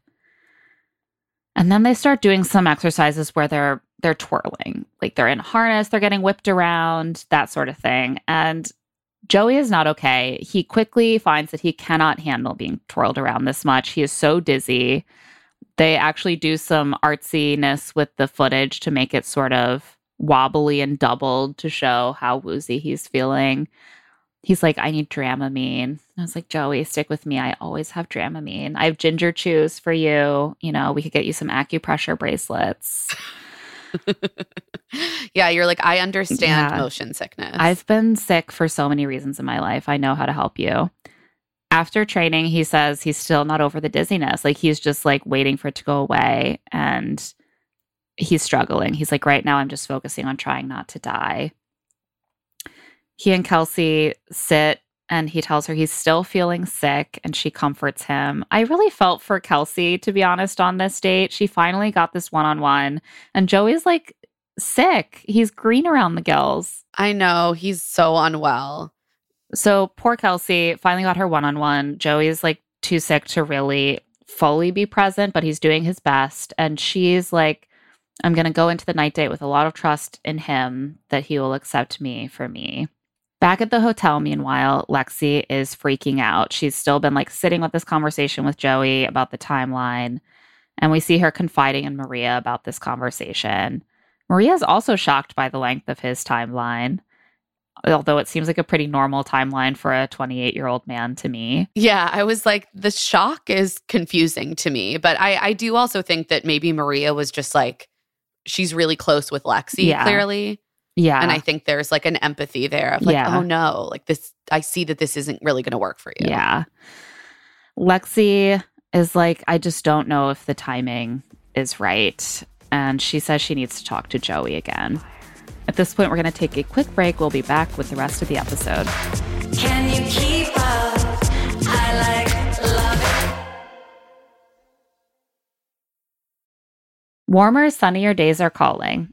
And then they start doing some exercises where they're they're twirling. Like they're in harness, they're getting whipped around, that sort of thing. And Joey is not okay. He quickly finds that he cannot handle being twirled around this much. He is so dizzy. They actually do some artsiness with the footage to make it sort of wobbly and doubled to show how woozy he's feeling. He's like, I need Dramamine. I was like, Joey, stick with me. I always have Dramamine. I have ginger chews for you. You know, we could get you some acupressure bracelets. [laughs] yeah, you're like, I understand Yeah. motion sickness. I've been sick for so many reasons in my life. I know how to help you. After training, he says he's still not over the dizziness. Like he's just like waiting for it to go away and he's struggling. He's like, right now, I'm just focusing on trying not to die. He and Kelsey sit and he tells her he's still feeling sick and she comforts him. I really felt for Kelsey, to be honest, on this date. She finally got this one on one and Joey's like sick. He's green around the gills. I know he's so unwell. So poor Kelsey finally got her one on one. Joey's like too sick to really fully be present, but he's doing his best. And she's like, I'm going to go into the night date with a lot of trust in him that he will accept me for me. Back at the hotel, meanwhile, Lexi is freaking out. She's still been like sitting with this conversation with Joey about the timeline. And we see her confiding in Maria about this conversation. Maria is also shocked by the length of his timeline although it seems like a pretty normal timeline for a 28 year old man to me. Yeah, I was like, the shock is confusing to me. But I, I do also think that maybe Maria was just like, she's really close with Lexi, Yeah. clearly. Yeah. And I think there's like an empathy there of like, Yeah. oh no, like this, I see that this isn't really going to work for you. yeah. Lexi is like, I just don't know if the timing is right. And she says she needs to talk to Joey again. At this point, we're going to take a quick break. We'll be back with the rest of the episode. Can you keep up? I like love it. Warmer, sunnier days are calling.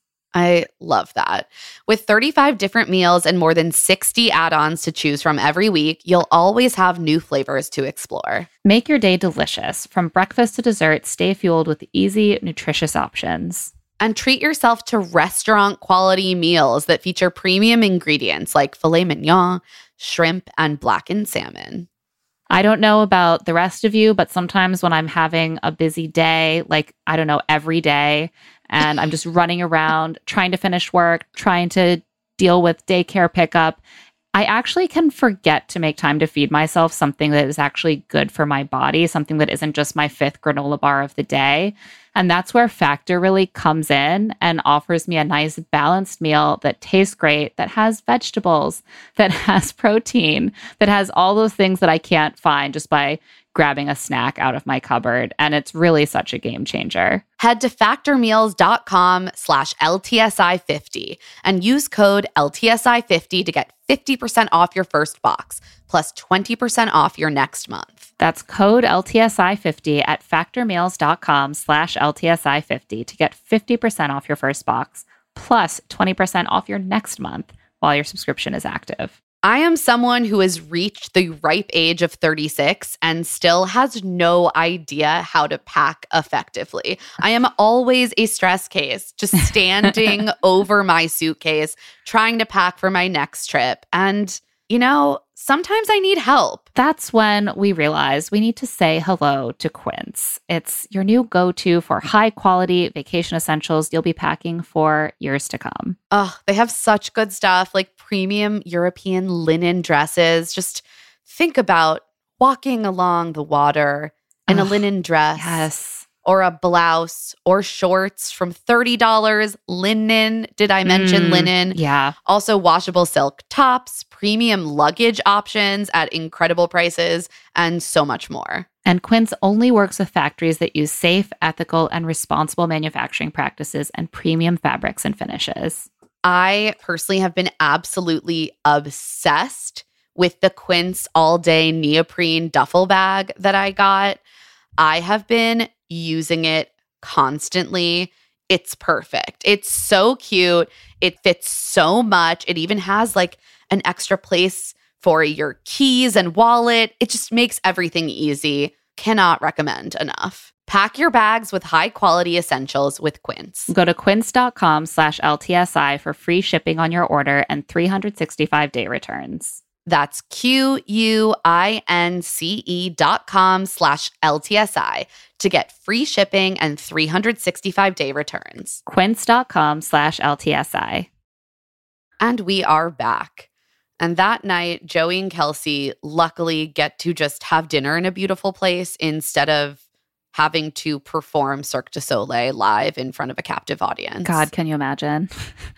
I love that. With 35 different meals and more than 60 add ons to choose from every week, you'll always have new flavors to explore. Make your day delicious. From breakfast to dessert, stay fueled with easy, nutritious options. And treat yourself to restaurant quality meals that feature premium ingredients like filet mignon, shrimp, and blackened salmon. I don't know about the rest of you, but sometimes when I'm having a busy day, like I don't know, every day, and I'm just running around trying to finish work, trying to deal with daycare pickup, I actually can forget to make time to feed myself something that is actually good for my body, something that isn't just my fifth granola bar of the day. And that's where Factor really comes in and offers me a nice balanced meal that tastes great, that has vegetables, that [laughs] has protein, that has all those things that I can't find just by grabbing a snack out of my cupboard. And it's really such a game changer. Head to factormeals.com slash LTSI50 and use code LTSI50 to get 50% off your first box plus 20% off your next month. That's code LTSI50 at factormeals.com slash LTSI50 to get 50% off your first box plus 20% off your next month while your subscription is active. I am someone who has reached the ripe age of 36 and still has no idea how to pack effectively. I am always a stress case, just [laughs] standing over my suitcase, trying to pack for my next trip. And, you know, sometimes I need help. That's when we realize we need to say hello to Quince. It's your new go to for high quality vacation essentials you'll be packing for years to come. Oh, they have such good stuff like premium European linen dresses. Just think about walking along the water in a linen dress. Yes. Or a blouse or shorts from $30. Linen. Did I mention Mm, linen? Yeah. Also, washable silk tops, premium luggage options at incredible prices, and so much more. And Quince only works with factories that use safe, ethical, and responsible manufacturing practices and premium fabrics and finishes. I personally have been absolutely obsessed with the Quince all day neoprene duffel bag that I got. I have been using it constantly. it's perfect. It's so cute. It fits so much. It even has like an extra place for your keys and wallet. It just makes everything easy. Cannot recommend enough. Pack your bags with high quality essentials with Quince. Go to quince.com slash LTSI for free shipping on your order and 365 day returns. That's Q U I N C E dot com slash LTSI to get free shipping and 365 day returns. Quince.com slash LTSI. And we are back. And that night, Joey and Kelsey luckily get to just have dinner in a beautiful place instead of having to perform Cirque du Soleil live in front of a captive audience. God, can you imagine?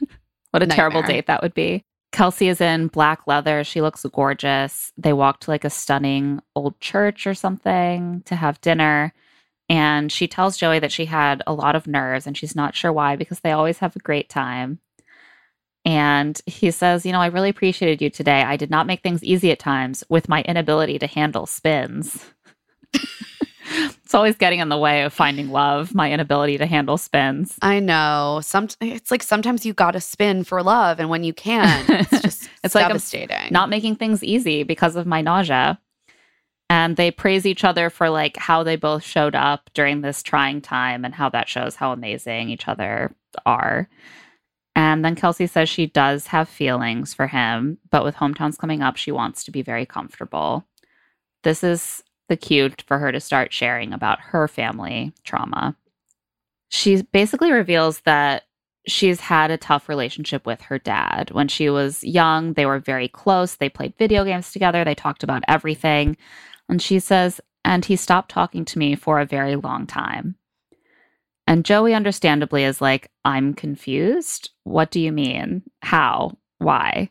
[laughs] what a terrible date that would be. Kelsey is in black leather. She looks gorgeous. They walk to like a stunning old church or something to have dinner. And she tells Joey that she had a lot of nerves and she's not sure why because they always have a great time. And he says, You know, I really appreciated you today. I did not make things easy at times with my inability to handle spins. [laughs] [laughs] it's always getting in the way of finding love, my inability to handle spins. I know. Some it's like sometimes you gotta spin for love, and when you can't, it's just [laughs] It's like I'm devastating. not making things easy because of my nausea. And they praise each other for like how they both showed up during this trying time and how that shows how amazing each other are. And then Kelsey says she does have feelings for him, but with hometowns coming up, she wants to be very comfortable. This is the cue for her to start sharing about her family trauma. She basically reveals that she's had a tough relationship with her dad. When she was young, they were very close. They played video games together, they talked about everything. And she says, and he stopped talking to me for a very long time. And Joey, understandably, is like, I'm confused. What do you mean? How? Why?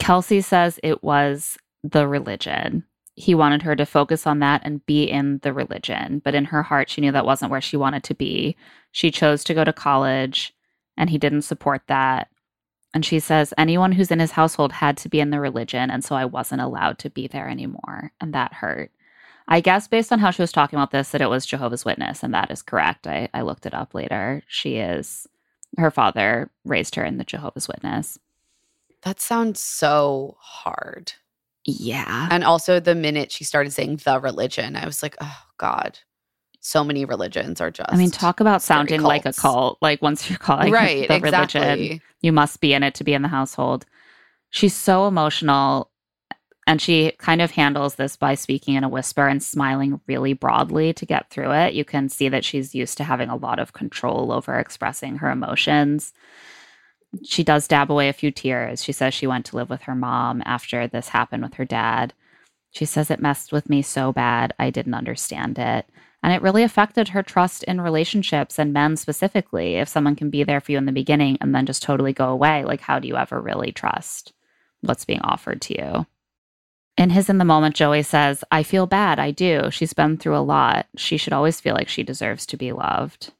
Kelsey says it was the religion. He wanted her to focus on that and be in the religion. But in her heart, she knew that wasn't where she wanted to be. She chose to go to college, and he didn't support that. And she says, anyone who's in his household had to be in the religion. And so I wasn't allowed to be there anymore. And that hurt. I guess based on how she was talking about this, that it was Jehovah's Witness. And that is correct. I, I looked it up later. She is, her father raised her in the Jehovah's Witness. that sounds so hard. Yeah. And also, the minute she started saying the religion, I was like, oh God, so many religions are just. I mean, talk about sounding like a cult. Like once you're [laughs] calling right, the religion, you must be in it to be in the household. She's so emotional. And she kind of handles this by speaking in a whisper and smiling really broadly to get through it. You can see that she's used to having a lot of control over expressing her emotions. She does dab away a few tears. She says she went to live with her mom after this happened with her dad. She says it messed with me so bad, I didn't understand it. And it really affected her trust in relationships and men specifically. If someone can be there for you in the beginning and then just totally go away, like how do you ever really trust what's being offered to you? In his in the moment, Joey says, I feel bad. I do. She's been through a lot. She should always feel like she deserves to be loved.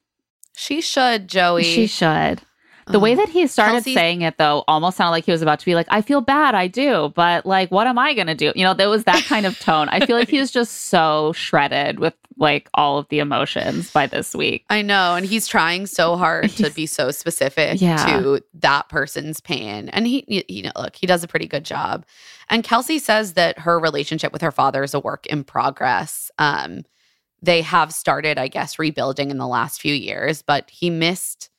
She should, Joey. She should. The way Oh. that he started Kelsey- saying it, though, almost sounded like he was about to be like, I feel bad. I do. But like, what am I going to do? You know, there was that kind of [laughs] tone. I feel like he was just so shredded with like all of the emotions by this week. I know, and he's trying so hard to be so specific Yeah. to that person's pain. And he, you- you know, look, he does a pretty good job. And Kelsey says that her relationship with her father is a work in progress. Um, they have started, I guess, rebuilding in the last few years, but he missed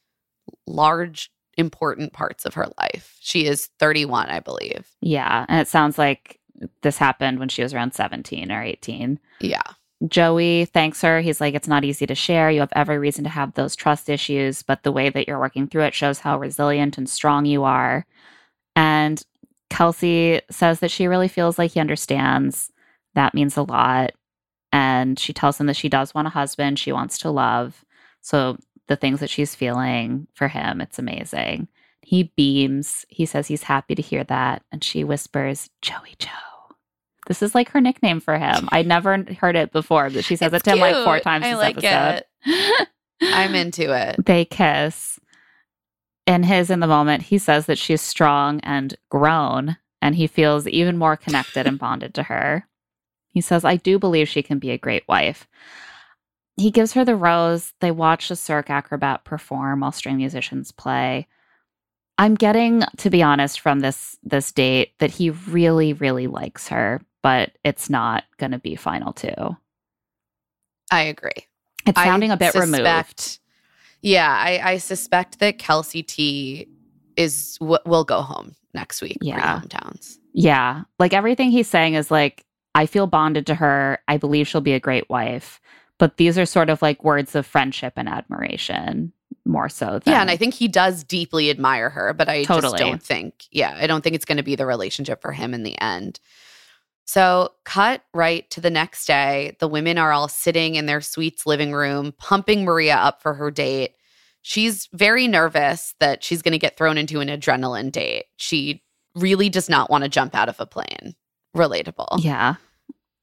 large, important parts of her life. She is 31, I believe. Yeah. And it sounds like this happened when she was around 17 or 18. Yeah. Joey thanks her. He's like, It's not easy to share. You have every reason to have those trust issues, but the way that you're working through it shows how resilient and strong you are. And Kelsey says that she really feels like he understands. That means a lot. And she tells him that she does want a husband, she wants to love. So the things that she's feeling for him, it's amazing. He beams. He says he's happy to hear that. And she whispers, Joey Joe. This is like her nickname for him. I never heard it before, but she says It's it to him like four times I this like episode. I'm into it. [laughs] They kiss. In his in the moment, he says that she's strong and grown, and he feels even more connected and bonded to her. He says, I do believe she can be a great wife. He gives her the rose. They watch a Cirque acrobat perform while string musicians play. I'm getting, to be honest, from this this date that he really, really likes her, but it's not going to be final two. I agree. It's sounding a bit removed. Yeah, I, I suspect that Kelsey T is w- will go home next week. Yeah. hometowns. Yeah. Like everything he's saying is like, I feel bonded to her. I believe she'll be a great wife. But these are sort of like words of friendship and admiration more so than Yeah, and I think he does deeply admire her, but I Totally. just don't think, yeah, I don't think it's going to be the relationship for him in the end. So, cut right to the next day. The women are all sitting in their suite's living room, pumping Maria up for her date. She's very nervous that she's going to get thrown into an adrenaline date. She really does not want to jump out of a plane. Relatable. Yeah.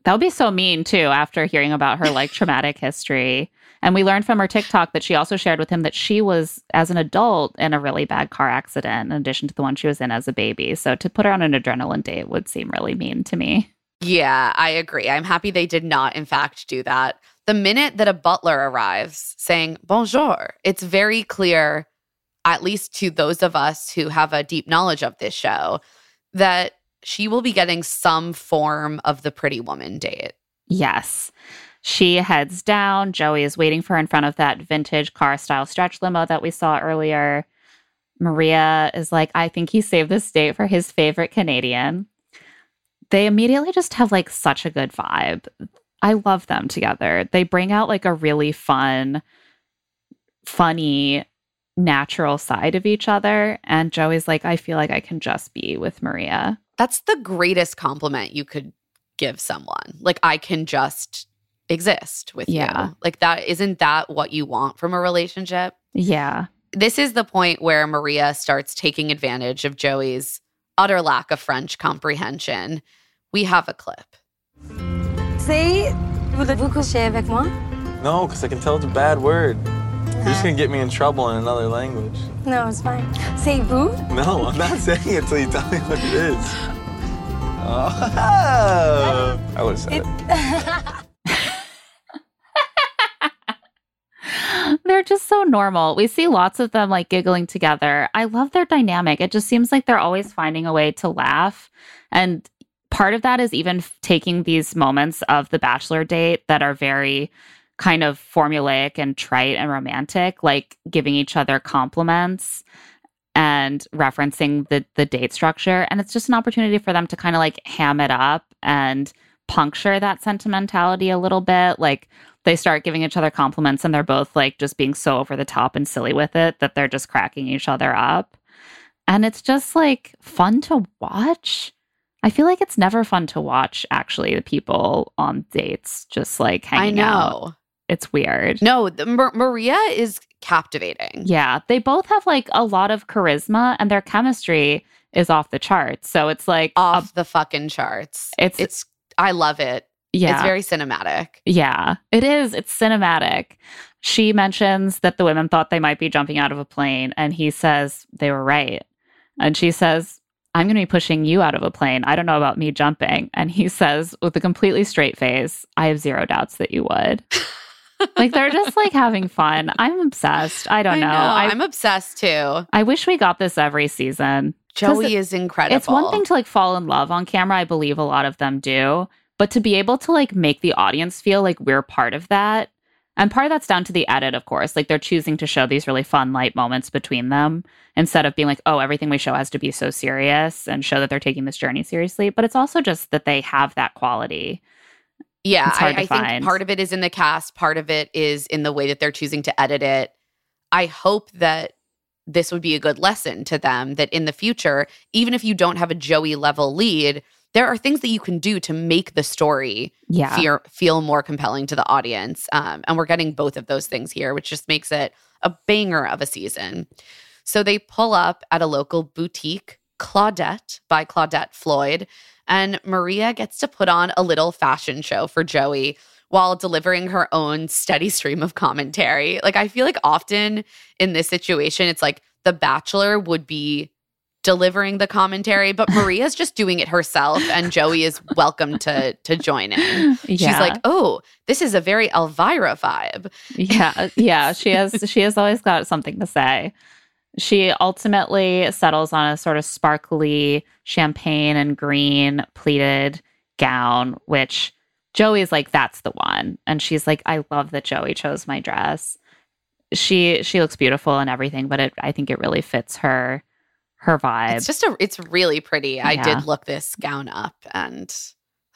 That would be so mean too after hearing about her like traumatic history. And we learned from her TikTok that she also shared with him that she was, as an adult, in a really bad car accident, in addition to the one she was in as a baby. So to put her on an adrenaline date would seem really mean to me. Yeah, I agree. I'm happy they did not, in fact, do that. The minute that a butler arrives saying bonjour, it's very clear, at least to those of us who have a deep knowledge of this show, that she will be getting some form of the pretty woman date. Yes. She heads down. Joey is waiting for her in front of that vintage car style stretch limo that we saw earlier. Maria is like, I think he saved this date for his favorite Canadian. They immediately just have like such a good vibe. I love them together. They bring out like a really fun, funny, natural side of each other. And Joey's like, I feel like I can just be with Maria. That's the greatest compliment you could give someone. Like, I can just exist with Yeah. you. Like, that isn't that what you want from a relationship? Yeah. this is the point where Maria starts taking advantage of Joey's utter lack of French comprehension. We have a clip. C'est voulez-vous coucher avec moi? No, because I can tell it's a bad word. You're just gonna get me in trouble in another language. No, it's fine. Say vous? No, I'm not [laughs] saying it till you tell me what it is. Oh, I would have said it. [laughs] They're just so normal. We see lots of them like giggling together. I love their dynamic. It just seems like they're always finding a way to laugh. And part of that is even f- taking these moments of the bachelor date that are very kind of formulaic and trite and romantic, like giving each other compliments and referencing the the date structure. And it's just an opportunity for them to kind of like ham it up and puncture that sentimentality a little bit. Like they start giving each other compliments and they're both like just being so over the top and silly with it that they're just cracking each other up. And it's just like fun to watch. I feel like it's never fun to watch actually the people on dates just like hanging I out. know. It's weird No, the, Mar- Maria is captivating. yeah, they both have like a lot of charisma and their chemistry is off the charts. So it's like a- Off the fucking charts. It's- it's I love it. yeah. It's very cinematic. yeah, it is. It's cinematic. She mentions that the women thought they might be jumping out of a plane and he says they were right. And she says, "I'm going to be pushing you out of a plane. I don't know about me jumping." And he says with a completely straight face, "I have zero doubts that you would." [laughs] like they're just like having fun. I'm obsessed. I don't know. I, I'm obsessed too. I wish we got this every season. Joey is incredible. It's one thing to like fall in love on camera. I believe a lot of them do. But to be able to like make the audience feel like we're part of that. And part of that's down to the edit, of course. Like they're choosing to show these really fun, light moments between them instead of being like, oh, everything we show has to be so serious and show that they're taking this journey seriously. But it's also just that they have that quality. Yeah, I, I think part of it is in the cast, part of it is in the way that they're choosing to edit it. I hope that this would be a good lesson to them that in the future, even if you don't have a Joey level lead, there are things that you can do to make the story Yeah. feel, feel more compelling to the audience. Um, and we're getting both of those things here, which just makes it a banger of a season. So they pull up at a local boutique, Claudette by Claudette Floyd, and Maria gets to put on a little fashion show for Joey while delivering her own steady stream of commentary. Like, I feel like often in this situation, it's like The Bachelor would be delivering the commentary, but [laughs] Maria's just doing it herself and Joey is welcome to to join in. She's like, "Oh, this is a very Elvira vibe." yeah yeah she has she has always got something to say she ultimately settles on a sort of sparkly champagne and green pleated gown which joey's like that's the one and she's like i love that joey chose my dress she she looks beautiful and everything but it i think it really fits her her vibe It's just a it's really pretty. I did look this gown up and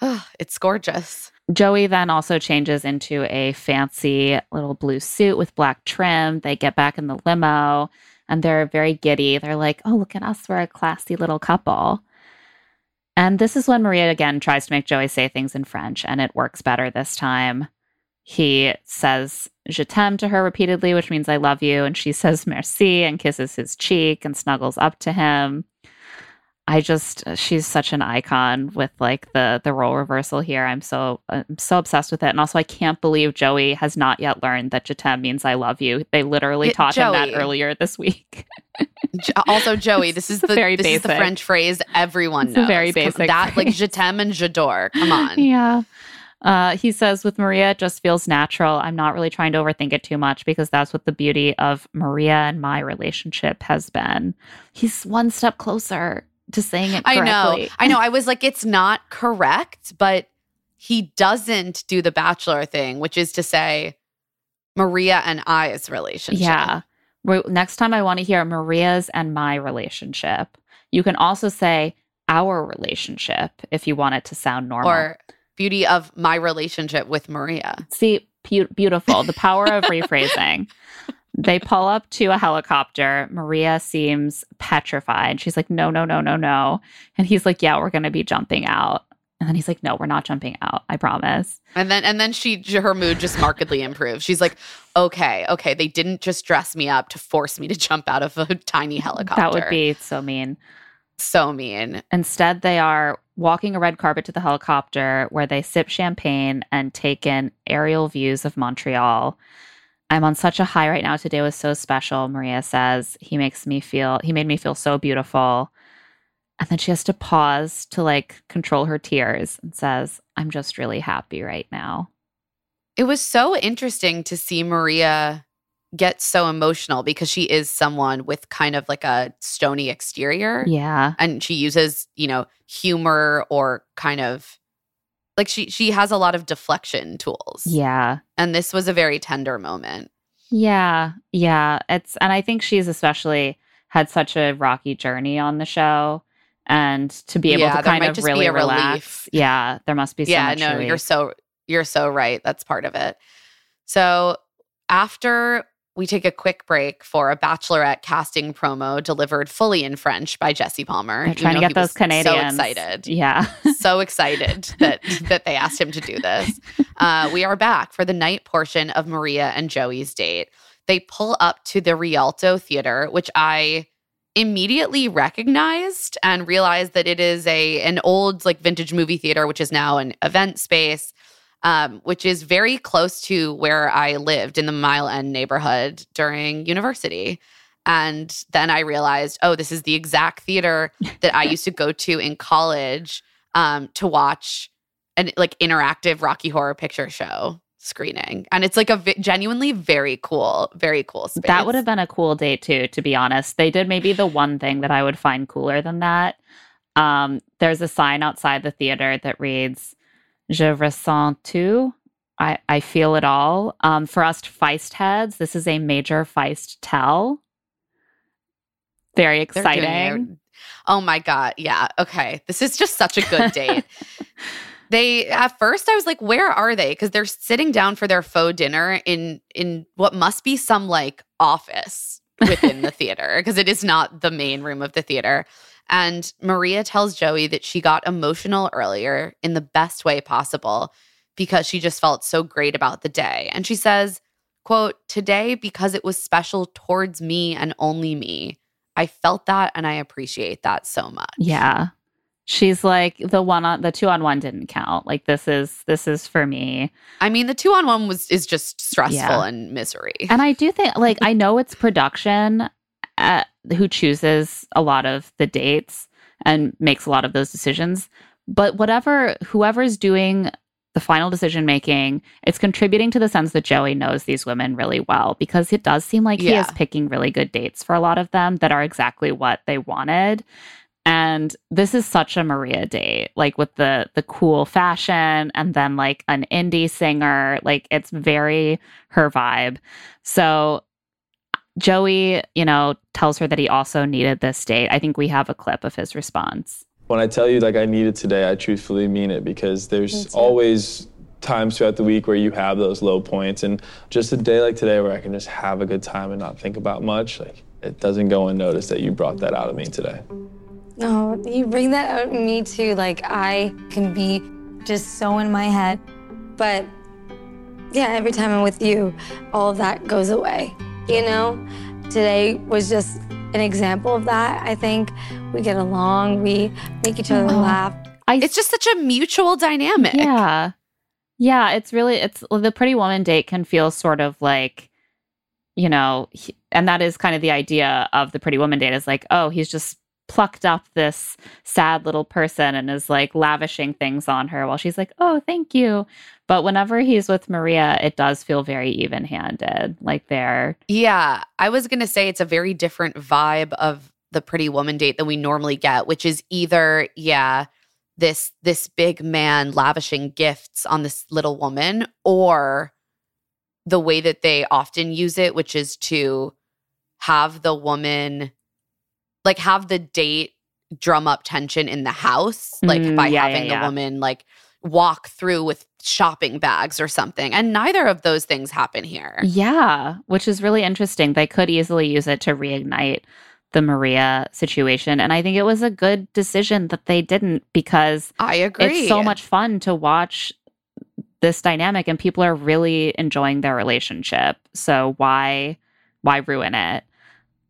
oh, it's gorgeous. Joey then also changes into a fancy little blue suit with black trim. They get back in the limo and they're very giddy. They're like, oh, look at us. We're a classy little couple. And this is when Maria again tries to make Joey say things in French, and it works better this time. He says je t'aime to her repeatedly, which means I love you. And she says merci and kisses his cheek and snuggles up to him. I just she's such an icon with like the the role reversal here. I'm so I'm so obsessed with it, and also I can't believe Joey has not yet learned that je t'aime means I love you. They literally Yeah, taught him that earlier this week. [laughs] Also, Joey, this is the very this is the. French phrase everyone knows. very basic that like t'aime and j'adore. Come on. [laughs] yeah. Uh, he says with Maria, it just feels natural. I'm not really trying to overthink it too much because that's what the beauty of Maria and my relationship has been. He's one step closer to saying it I know. I know. I was like, it's not correct, but he doesn't do the bachelor thing, which is to say Maria and I's relationship. Yeah. Next time I want to hear Maria's and my relationship. You can also say our relationship if you want it to sound normal. Or beauty of my relationship with Maria. See, beautiful. The power of [laughs] rephrasing. They pull up to a helicopter. Maria seems petrified. She's like, no, no, no, no, no. And he's like, yeah, we're going to be jumping out. And then he's like, no, we're not jumping out. I promise. And then and then she her mood just markedly improves. She's like, okay, okay, they didn't just dress me up to force me to jump out of a tiny helicopter. That would be so mean. so mean. Instead, they are walking a red carpet to the helicopter where they sip champagne and take in aerial views of Montreal. I'm on such a high right now. Today was so special, Maria says. He makes me feel, he made me feel so beautiful. And then she has to pause to like control her tears and says, I'm just really happy right now. It was so interesting to see Maria get so emotional because she is someone with kind of like a stony exterior. Yeah. And she uses, you know, humor or kind of like she she has a lot of deflection tools. Yeah. And this was a very tender moment. Yeah, yeah. It's and I think she's especially had such a rocky journey on the show, and to be able Yeah, to kind of really relax. relief. Yeah, there must be so yeah, no, relief. you're so you're so right. That's part of it. So after we take a quick break for a bachelorette casting promo delivered fully in French by Jesse Palmer. They're trying to get those Canadians So excited. Yeah, [laughs] so excited that that they asked him to do this. Uh, we are back for the night portion of Maria and Joey's date. They pull up to the Rialto Theater, which I immediately recognized and realized that it is a an old like vintage movie theater, which is now an event space. Um, which is very close to where I lived in the Mile End neighborhood during university. And then I realized, oh, this is the exact theater [laughs] that I used to go to in college um, to watch an like interactive Rocky Horror Picture Show screening, and it's like a vi- genuinely very cool, very cool space. that would have been a cool date too. To be honest, they did maybe the one thing that I would find cooler than that. Um, there's a sign outside the theater that reads Je ressens tout. I, I feel it all. Um, for us Feist heads, this is a major Feist tell. Very exciting. it. Oh my god, yeah. Okay, this is just such a good date. [laughs] they at first I was like, where are they? Because they're sitting down for their faux dinner in in what must be some like office within the [laughs] theater because it is not the main room of the theater. And Maria tells Joey that she got emotional earlier in the best way possible because she just felt so great about the day. And she says, quote, today because it was special towards me and only me. I felt that and I appreciate that so much. Yeah. She's like the one on the two on one didn't count. Like this is this is for me. I mean, the two on one was is just stressful Yeah. and misery. And I do think like [laughs] I know it's production uh, who chooses a lot of the dates and makes a lot of those decisions. But whatever, whoever's doing the final decision making, it's contributing to the sense that Joey knows these women really well because it does seem like he is picking really good dates for a lot of them that are exactly what they wanted. And this is such a Maria date, like with the the cool fashion and then like an indie singer, like it's very her vibe. So Joey, you know, tells her that he also needed this date. I think we have a clip of his response. When I tell you like I need it today, I truthfully mean it because there's always times throughout the week where you have those low points and just a day like today where I can just have a good time and not think about much, like it doesn't go unnoticed that you brought that out of me today. No, you bring that out in me too. Like I can be just so in my head. But yeah, every time I'm with you, all of that goes away. You know? Today was just an example of that. I think we get along, we make each other laugh. I It's just such a mutual dynamic. Yeah. Yeah, it's really it's the pretty woman date can feel sort of like you know, he- and that is kind of the idea of the pretty woman date is like, oh, he's just plucked up this sad little person and is like lavishing things on her while she's like, "Oh, thank you." But whenever he's with Maria, it does feel very even-handed. Like they're Yeah, I was going to say it's a very different vibe of the pretty woman date than we normally get, which is either yeah, this this big man lavishing gifts on this little woman or the way that they often use it, which is to have the woman like have the date drum up tension in the house, like Mm, by yeah, yeah, having yeah. the woman like walk through with shopping bags or something. And neither of those things happen here. Yeah, which is really interesting. They could easily use it to reignite the Maria situation. And I think it was a good decision that they didn't because I agree. it's so much fun to watch this dynamic and people are really enjoying their relationship. So why why ruin it?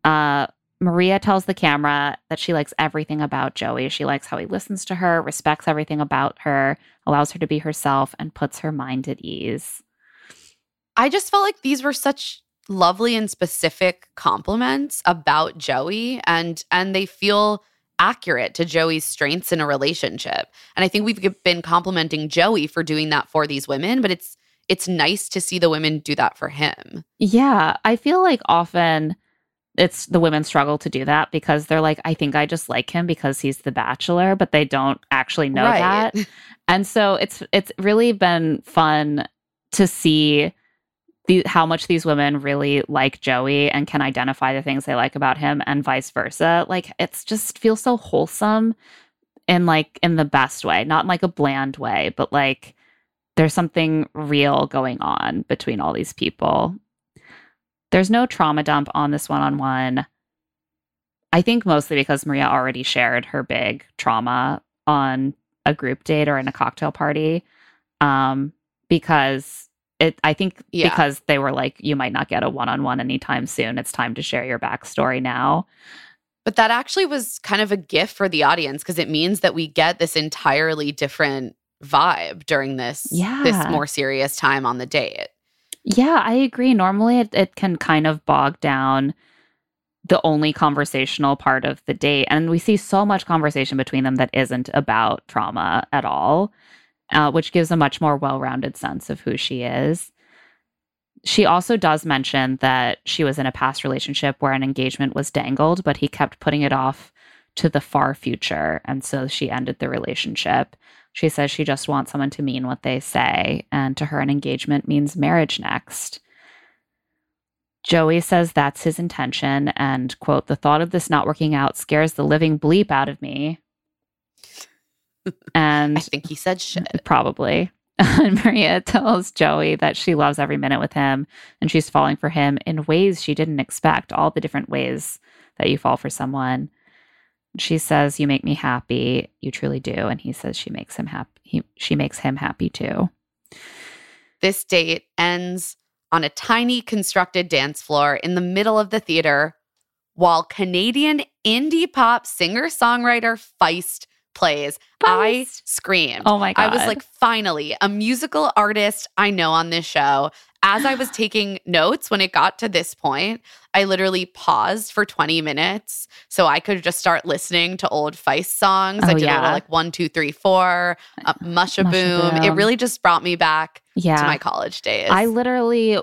Uh Maria tells the camera that she likes everything about Joey. She likes how he listens to her, respects everything about her, allows her to be herself, and puts her mind at ease. I just felt like these were such lovely and specific compliments about Joey and and they feel accurate to Joey's strengths in a relationship. And I think we've been complimenting Joey for doing that for these women, but it's it's nice to see the women do that for him. Yeah, I feel like often it's the women struggle to do that because they're like, I think I just like him because he's the bachelor, but they don't actually know Right. that. [laughs] And so it's it's really been fun to see the how much these women really like Joey and can identify the things they like about him and vice versa. Like it's just feels so wholesome in like in the best way, not in like a bland way, but like there's something real going on between all these people. There's no trauma dump on this one on one. I think mostly because Maria already shared her big trauma on a group date or in a cocktail party. Um, because it, I think Yeah. because they were like, you might not get a one on one anytime soon. It's time to share your backstory now. But that actually was kind of a gift for the audience because it means that we get this entirely different vibe during this this more serious time on the date. Yeah, I agree. Normally, it, it can kind of bog down the only conversational part of the date. And we see so much conversation between them that isn't about trauma at all, uh, which gives a much more well rounded sense of who she is. She also does mention that she was in a past relationship where an engagement was dangled, but he kept putting it off to the far future. And so she ended the relationship. She says she just wants someone to mean what they say, and to her, an engagement means marriage next. Joey says that's his intention, and quote, the thought of this not working out scares the living bleep out of me. [laughs] And I think he said shit. [laughs] Probably. [laughs] And Maria tells Joey that she loves every minute with him and she's falling for him in ways she didn't expect, all the different ways that you fall for someone. She says, You make me happy. You truly do. And he says she makes him happy. He, she makes him happy too. This date ends on a tiny constructed dance floor in the middle of the theater while Canadian indie pop singer songwriter Feist plays. I Feist. screamed. Oh my god! I was like, finally, a musical artist I know on this show. As I was taking notes when it got to this point, I literally paused for 20 minutes so I could just start listening to old Feist songs. I Oh, did a yeah. little like one, two, three, four, uh, Musha Musha Boom. It really just brought me back Yeah. to my college days. I literally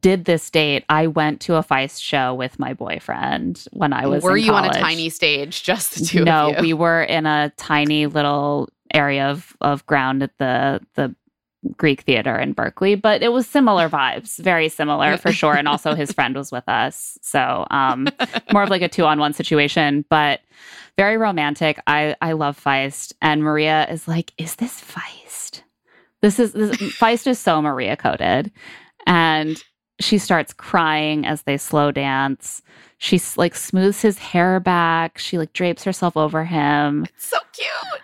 did this date. I went to a Feist show with my boyfriend when I was Were you on a tiny stage, just the two no, of you? we were in a tiny little area of, of ground at the the Greek theater in Berkeley, but it was similar [laughs] vibes, very similar for sure. And also his friend was with us. So um [laughs] more of like a two on one situation, but very romantic. I I love Feist. And Maria is like, is this Feist? This is this, Feist is so Maria coded. And she starts crying as they slow dance. She like smooths his hair back. She like drapes herself over him. so cute.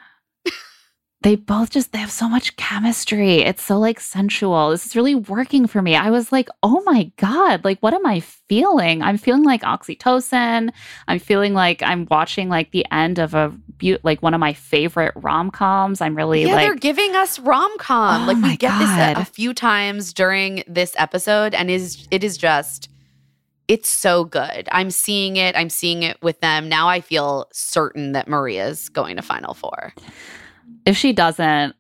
They both just they have so much chemistry. It's so like sensual. This is really working for me. I was like, "Oh my god, like what am I feeling? I'm feeling like oxytocin. I'm feeling like I'm watching like the end of a beau- like one of my favorite rom-coms. I'm really Yeah, they're giving us rom com. Oh like we get this a, a few times during this episode, and is it is just it's so good. I'm seeing it. I'm seeing it with them now. I feel certain that Maria's going to Final Four. If she doesn't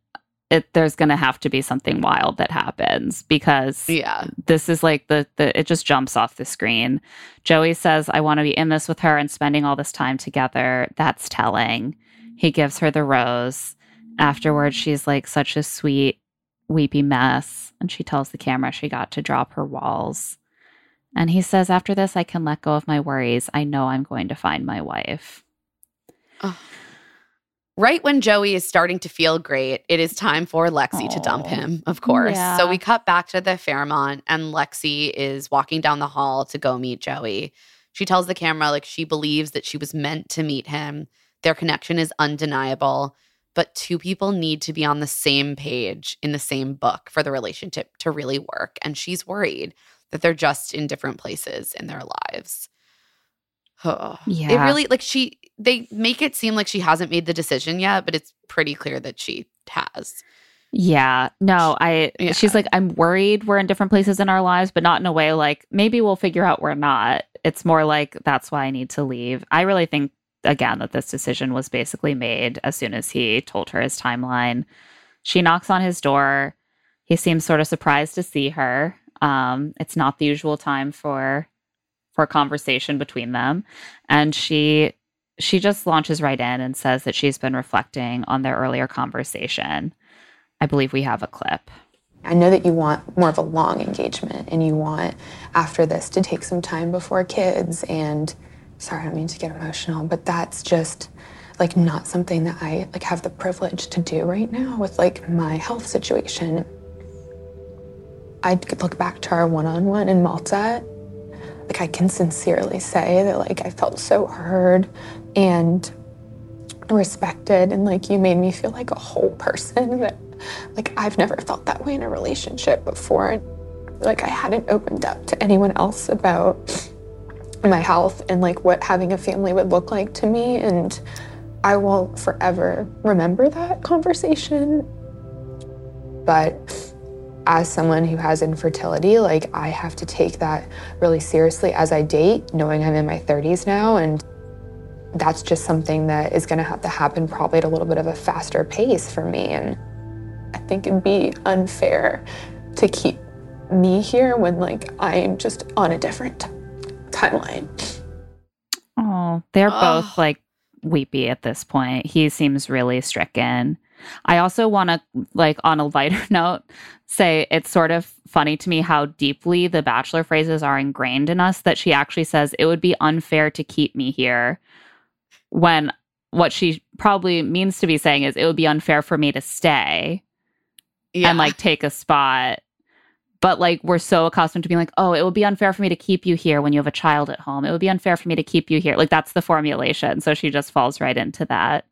it there's going to have to be something wild that happens because Yeah, this is like the, the it just jumps off the screen. Joey says, I want to be in this with her and spending all this time together. That's telling. He gives her the rose. Afterwards, she's like such a sweet, weepy mess. And she tells the camera she got to drop her walls. And he says, After this, I can let go of my worries. I know I'm going to find my wife. Right when Joey is starting to feel great, it is time for Lexi to dump him. Of course. Yeah. So we cut back to the Fairmont, and Lexi is walking down the hall to go meet Joey. She tells the camera like she believes that she was meant to meet him. Their connection is undeniable, but two people need to be on the same page in the same book for the relationship to really work. And she's worried that they're just in different places in their lives. Oh, It really like she they make it seem like she hasn't made the decision yet, but it's pretty clear that she has. Yeah. No, I Yeah. she's like, I'm worried we're in different places in our lives, but not in a way like maybe we'll figure out we're not. It's more like that's why I need to leave. I really think again that this decision was basically made as soon as he told her his timeline. She knocks on his door. He seems sort of surprised to see her. Um, it's not the usual time for for a conversation between them. And she she just launches right in and says that she's been reflecting on their earlier conversation. I believe we have a clip. I know that you want more of a long engagement and you want after this to take some time before kids and sorry, I don't mean to get emotional, but that's just like not something that I like have the privilege to do right now with like my health situation. I look back to our one-on-one in Malta. Like I can sincerely say that like I felt so heard and respected and like you made me feel like a whole person that like I've never felt that way in a relationship before. Like I hadn't opened up to anyone else about my health and like what having a family would look like to me and I will forever remember that conversation. But as someone who has infertility, like I have to take that really seriously as I date, knowing I'm in my 30s now and that's just something that is going to have to happen probably at a little bit of a faster pace for me and I think it'd be unfair to keep me here when like I'm just on a different timeline. Oh, they're Ugh. both like weepy at this point. He seems really stricken. I also want to, like, on a lighter [laughs] note, say it's sort of funny to me how deeply the bachelor phrases are ingrained in us that she actually says it would be unfair to keep me here when what she probably means to be saying is it would be unfair for me to stay Yeah. and like take a spot. But like we're so accustomed to being like, oh, it would be unfair for me to keep you here when you have a child at home. It would be unfair for me to keep you here. Like that's the formulation. So she just falls right into that.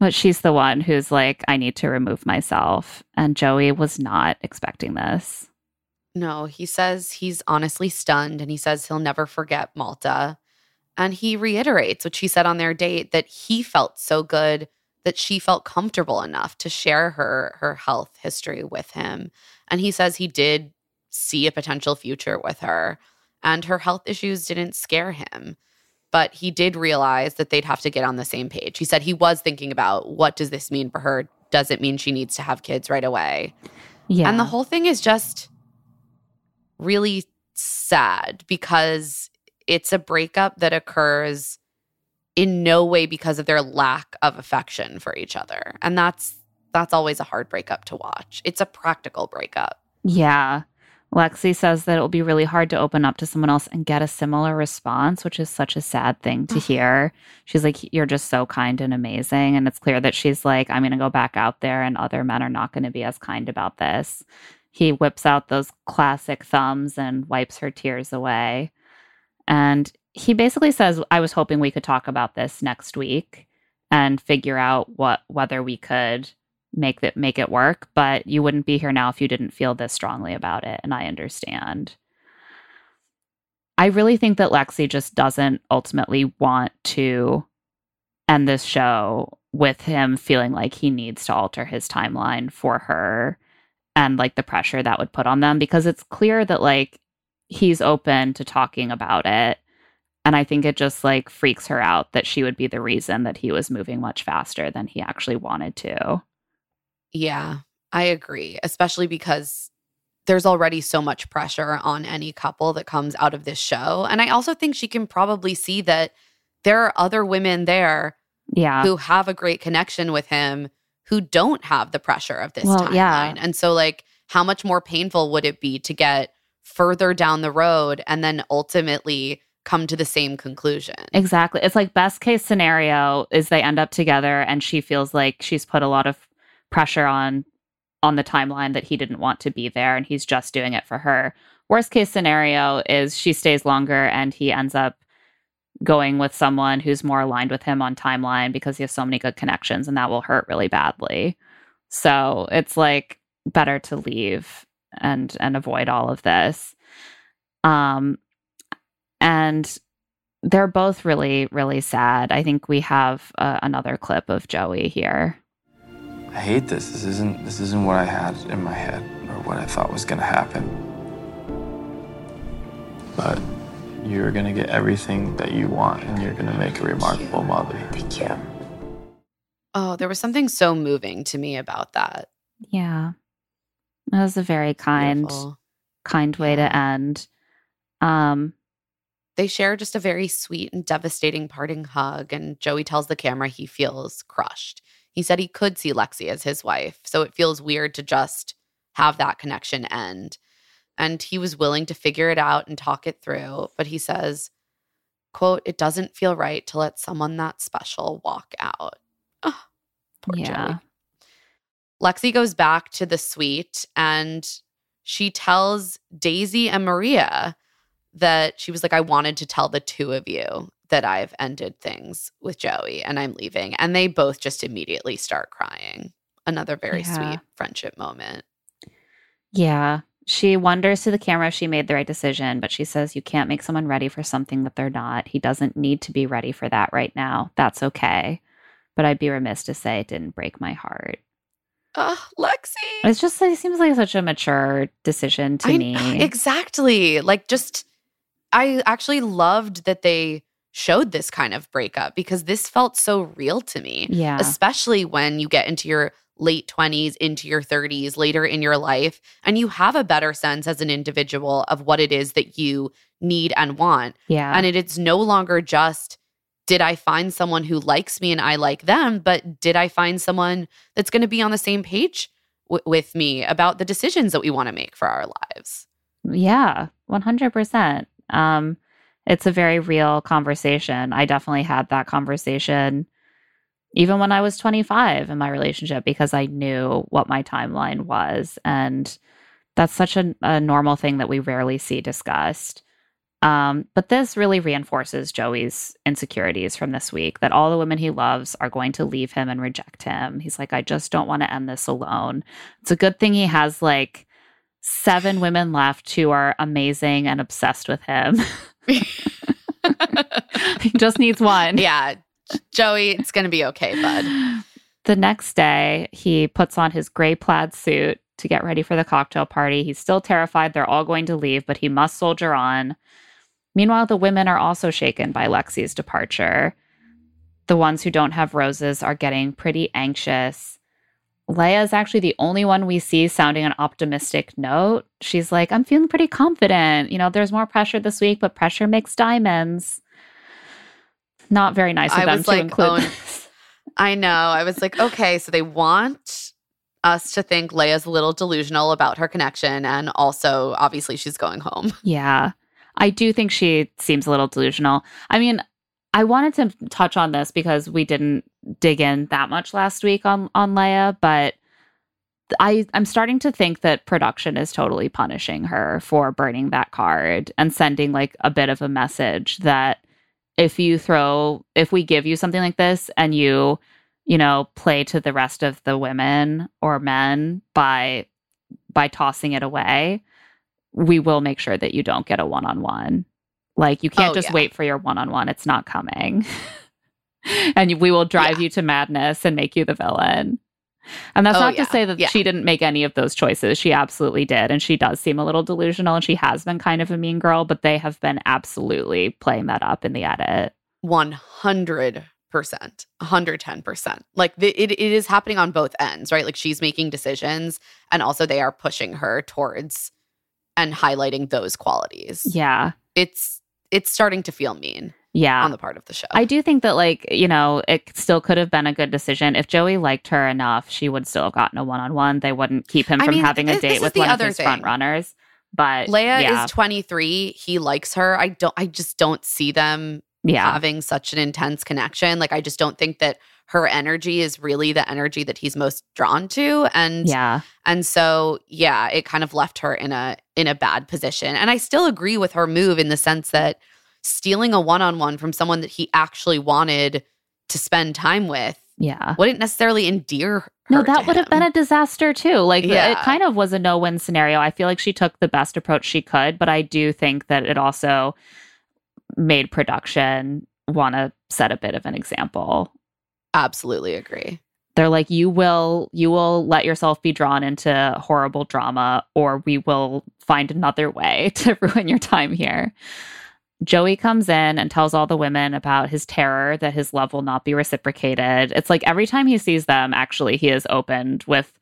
But she's the one who's like, I need to remove myself. And Joey was not expecting this. No, he says he's honestly stunned and he says he'll never forget Malta. And he reiterates what she said on their date that he felt so good that she felt comfortable enough to share her her health history with him. And he says he did see a potential future with her. And her health issues didn't scare him. But he did realize that they'd have to get on the same page. He said he was thinking about what does this mean for her? Does it mean she needs to have kids right away? Yeah. And the whole thing is just really sad because it's a breakup that occurs in no way because of their lack of affection for each other. And that's that's always a hard breakup to watch. It's a practical breakup. Yeah. Lexi says that it will be really hard to open up to someone else and get a similar response, which is such a sad thing to hear. She's like, You're just so kind and amazing. And it's clear that she's like, I'm going to go back out there and other men are not going to be as kind about this. He whips out those classic thumbs and wipes her tears away. And he basically says, I was hoping we could talk about this next week and figure out what whether we could make that make it work but you wouldn't be here now if you didn't feel this strongly about it and i understand. I really think that lexi just doesn't ultimately want to end this show with him feeling like he needs to alter his timeline for her and like the pressure that would put on them because it's clear that like he's open to talking about it and i think it just like freaks her out that she would be the reason that he was moving much faster than he actually wanted to Yeah, I agree, especially because there's already so much pressure on any couple that comes out of this show. And I also think she can probably see that there are other women there yeah who have a great connection with him who don't have the pressure of this Well, timeline. yeah. And so like how much more painful would it be to get further down the road and then ultimately come to the same conclusion? Exactly. It's like best case scenario is they end up together and she feels like she's put a lot of pressure on on the timeline that he didn't want to be there and he's just doing it for her. Worst case scenario is she stays longer and he ends up going with someone who's more aligned with him on timeline because he has so many good connections and that will hurt really badly. So, it's like better to leave and and avoid all of this. Um and they're both really really sad. I think we have uh, another clip of Joey here. I hate this. This isn't this isn't what I had in my head or what I thought was gonna happen. But you're gonna get everything that you want and you're gonna make a remarkable mother. Thank you. Oh, there was something so moving to me about that. Yeah. That was a very kind Beautiful. kind way to end. Um They share just a very sweet and devastating parting hug, and Joey tells the camera he feels crushed. He said he could see Lexi as his wife, so it feels weird to just have that connection end. And he was willing to figure it out and talk it through, but he says, quote, it doesn't feel right to let someone that special walk out. Oh, poor yeah. Joey. Lexi goes back to the suite and she tells Daisy and Maria that she was like, I wanted to tell the two of you that I've ended things with Joey and I'm leaving. And they both just immediately start crying. Another very Yeah. sweet friendship moment. Yeah. She wonders to the camera if she made the right decision, but she says you can't make someone ready for something that they're not. He doesn't need to be ready for that right now. That's okay. But I'd be remiss to say it didn't break my heart. Oh, Lexi. It's just it seems like such a mature decision to I- me. Exactly. Like just I actually loved that they showed this kind of breakup because this felt so real to me. Yeah. Especially when you get into your late 20s, into your 30s, later in your life, and you have a better sense as an individual of what it is that you need and want. yeah. And it, it's no longer just did I find someone who likes me and I like them, but did I find someone that's going to be on the same page w- with me about the decisions that we want to make for our lives? Yeah, 100%. Um, it's a very real conversation. I definitely had that conversation even when I was 25 in my relationship because I knew what my timeline was. And that's such a, a normal thing that we rarely see discussed. Um, but this really reinforces Joey's insecurities from this week that all the women he loves are going to leave him and reject him. He's like, I just don't want to end this alone. It's a good thing he has like seven women left who are amazing and obsessed with him. [laughs] [laughs] he just needs one. [laughs] yeah, Joey, it's going to be okay, bud. The next day, he puts on his gray plaid suit to get ready for the cocktail party. He's still terrified they're all going to leave, but he must soldier on. Meanwhile, the women are also shaken by Lexi's departure. The ones who don't have roses are getting pretty anxious. Lea is actually the only one we see sounding an optimistic note. She's like, I'm feeling pretty confident. You know, there's more pressure this week, but pressure makes diamonds. Not very nice of I them to like, include. oh. I know. I was like, okay, so they want us to think Lea's a little delusional about her connection. And also, obviously, she's going home. [laughs] Yeah. I do think she seems a little delusional. I mean, I wanted to touch on this because we didn't dig in that much last week on on Lea, but I I'm starting to think that production is totally punishing her for burning that card and sending like a bit of a message that if you throw if we give you something like this and you you know play to the rest of the women or men by by tossing it away we will make sure that you don't get a one-on-one. Like you can't Oh, just yeah. wait for your one-on-one. It's not coming [laughs] and we will drive you to madness and make you the villain and that's Oh, not yeah. to say that Yeah. she didn't make any of those choices she absolutely did and she does seem a little delusional and she has been kind of a mean girl but they have been absolutely playing that up in the edit 100%. 110%. Like the, it, it is happening on both ends, right? Like she's making decisions and also they are pushing her towards and highlighting those qualities. yeah It's it's starting to feel mean yeah on the part of the show. I do think that, like, you know, it still could have been a good decision. If Joey liked her enough, she would still have gotten a one on one. They wouldn't keep him I from mean, having a date with the one of his thing. front runners. But Lea yeah, is 23. He likes her. I don't I just don't see them yeah, having such an intense connection. Like I just don't think that her energy is really the energy that he's most drawn to and yeah, and so yeah, it kind of left her in a in a bad position. And I still agree with her move in the sense that stealing a one-on-one from someone that he actually wanted to spend time with yeah. wouldn't necessarily endear her No, that would have been a disaster too. Like the- it kind of was a no win scenario. I feel like she took the best approach she could, but I do think that it also made production want to set a bit of an example. absolutely agree. they're like you will you will let yourself be drawn into horrible drama or we will find another way [laughs] to ruin your time here joey comes in and tells all the women about his terror that his love will not be reciprocated it's like every time he sees them actually he is opened with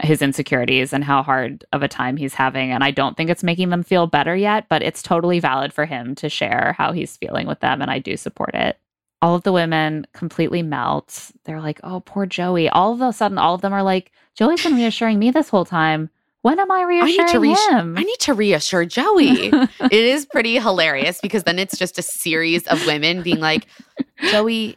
his insecurities and how hard of a time he's having and i don't think it's making them feel better yet but it's totally valid for him to share how he's feeling with them and i do support it all of the women completely melt. They're like, oh, poor Joey. All of a sudden, all of them are like, Joey's been reassuring me this whole time. When am I I need to reassure, him? I need to reassure Joey. [laughs] it is pretty hilarious because then it's just a series of women being like, Joey,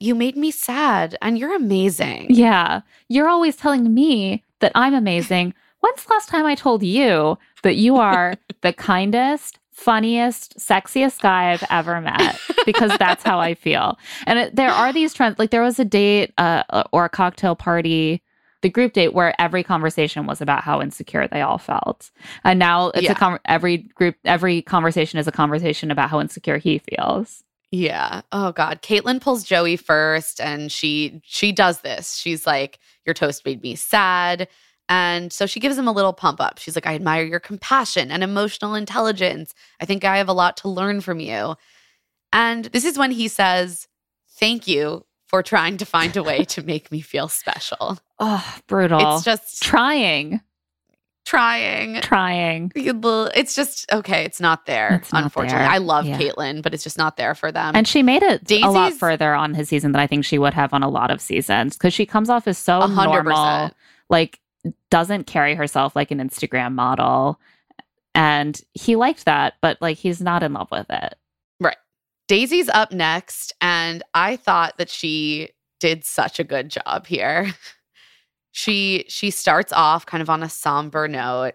you made me sad and you're amazing. yeah. You're always telling me that I'm amazing. When's the last time I told you that you are [laughs] the kindest, funniest, sexiest guy I've ever met? Because that's how I feel. And it, there are these trends. Like there was a date uh, or a cocktail party, the group date, where every conversation was about how insecure they all felt. And now it's Yeah. a con- every group, every conversation is a conversation about how insecure he feels. Yeah. Oh God. Caitlin pulls Joey first and she she does this. She's like, Your toast made me sad. And so she gives him a little pump up. She's like, I admire your compassion and emotional intelligence. I think I have a lot to learn from you. And this is when he says, Thank you for trying to find a way to make me feel special. Oh, brutal. It's just trying, trying. trying. It's just okay. It's not there. It's not unfortunately, there. I love Yeah. Caitlin, but it's just not there for them. And she made it a lot further on his season than I think she would have on a lot of seasons because she comes off as so A hundred normal, like doesn't carry herself like an Instagram model. And he liked that, but like he's not in love with it. Daisy's up next, and I thought that she did such a good job here. [laughs] she she starts off kind of on a somber note.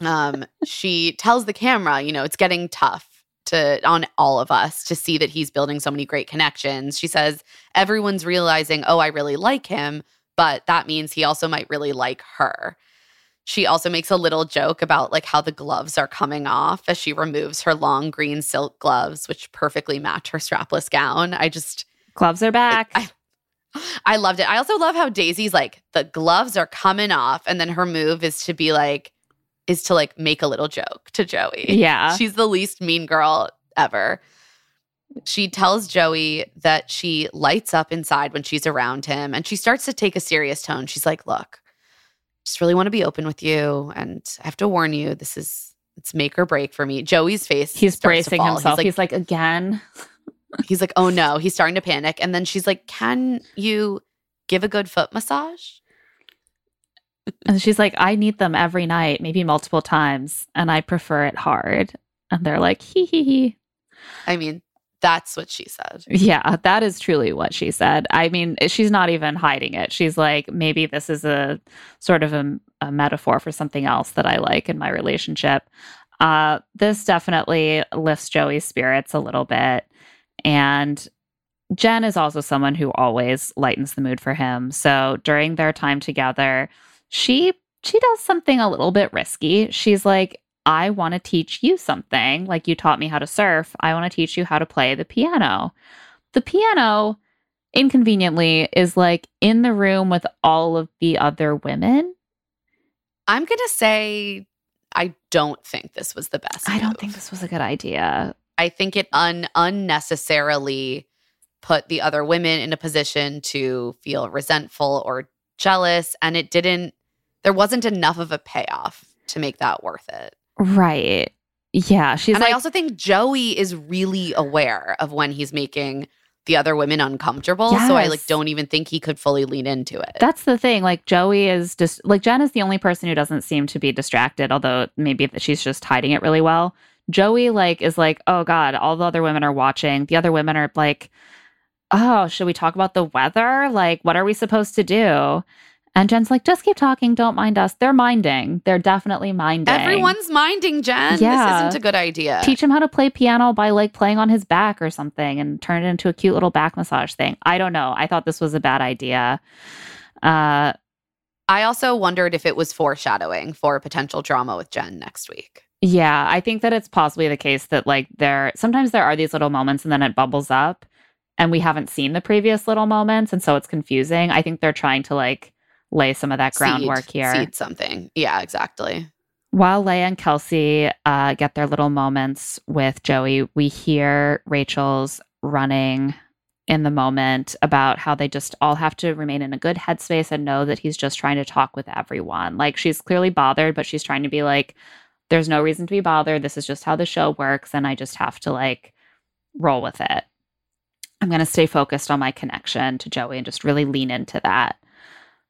Um, she tells the camera, you know, it's getting tough to on all of us to see that he's building so many great connections. She says everyone's realizing, oh, I really like him, but that means he also might really like her. She also makes a little joke about like how the gloves are coming off as she removes her long green silk gloves, which perfectly match her strapless gown. I just Gloves are back. I, I loved it. I also love how Daisy's like, the gloves are coming off. And then her move is to be like, is to like make a little joke to Joey. Yeah. She's the least mean girl ever. She tells Joey that she lights up inside when she's around him and she starts to take a serious tone. She's like, Look, just really want to be open with you. And I have to warn you, this is it's make or break for me. Joey's face. He's bracing himself. He's like, He's like, again. [laughs] he's like, oh no, he's starting to panic. And then she's like, Can you give a good foot massage? And she's like, I need them every night, maybe multiple times, and I prefer it hard. And they're like, hee hee hee. I mean, that's what she said. Yeah, that is truly what she said. I mean, she's not even hiding it. She's like, maybe this is a sort of a, a metaphor for something else that I like in my relationship. Uh, this definitely lifts Joey's spirits a little bit. And Jen is also someone who always lightens the mood for him. So during their time together, she she does something a little bit risky. She's like, I want to teach you something. Like you taught me how to surf. I want to teach you how to play the piano. The piano, inconveniently, is like in the room with all of the other women. I'm going to say, I don't think this was the best. I don't think this was a good idea. I think it un- unnecessarily put the other women in a position to feel resentful or jealous. And it didn't, there wasn't enough of a payoff to make that worth it. Right. Yeah. She's and like, I also think Joey is really aware of when he's making the other women uncomfortable. So I like don't even think he could fully lean into it. That's the thing. Like Joey is just like Jen is the only person who doesn't seem to be distracted, although maybe that she's just hiding it really well. Joey like is like, oh God, all the other women are watching. The other women are like, oh, should we talk about the weather? Like, what are we supposed to do? And Jen's like, just keep talking. Don't mind us. They're minding. They're definitely minding. Everyone's minding, Jen. Yeah. This isn't a good idea. Teach him how to play piano by like playing on his back or something and turn it into a cute little back massage thing. I don't know. I thought this was a bad idea. Uh, I also wondered if it was foreshadowing for potential drama with Jen next week. Yeah, I think that it's possibly the case that like there sometimes there are these little moments and then it bubbles up and we haven't seen the previous little moments and so it's confusing. I think they're trying to like lay some of that groundwork Seed- here. Seed something. Yeah, exactly. While Lea and Kelsey uh, get their little moments with Joey, we hear Rachel's running in the moment about how they just all have to remain in a good headspace and know that he's just trying to talk with everyone. Like she's clearly bothered, but she's trying to be like, there's no reason to be bothered. This is just how the show works. And I just have to like roll with it. I'm going to stay focused on my connection to Joey and just really lean into that.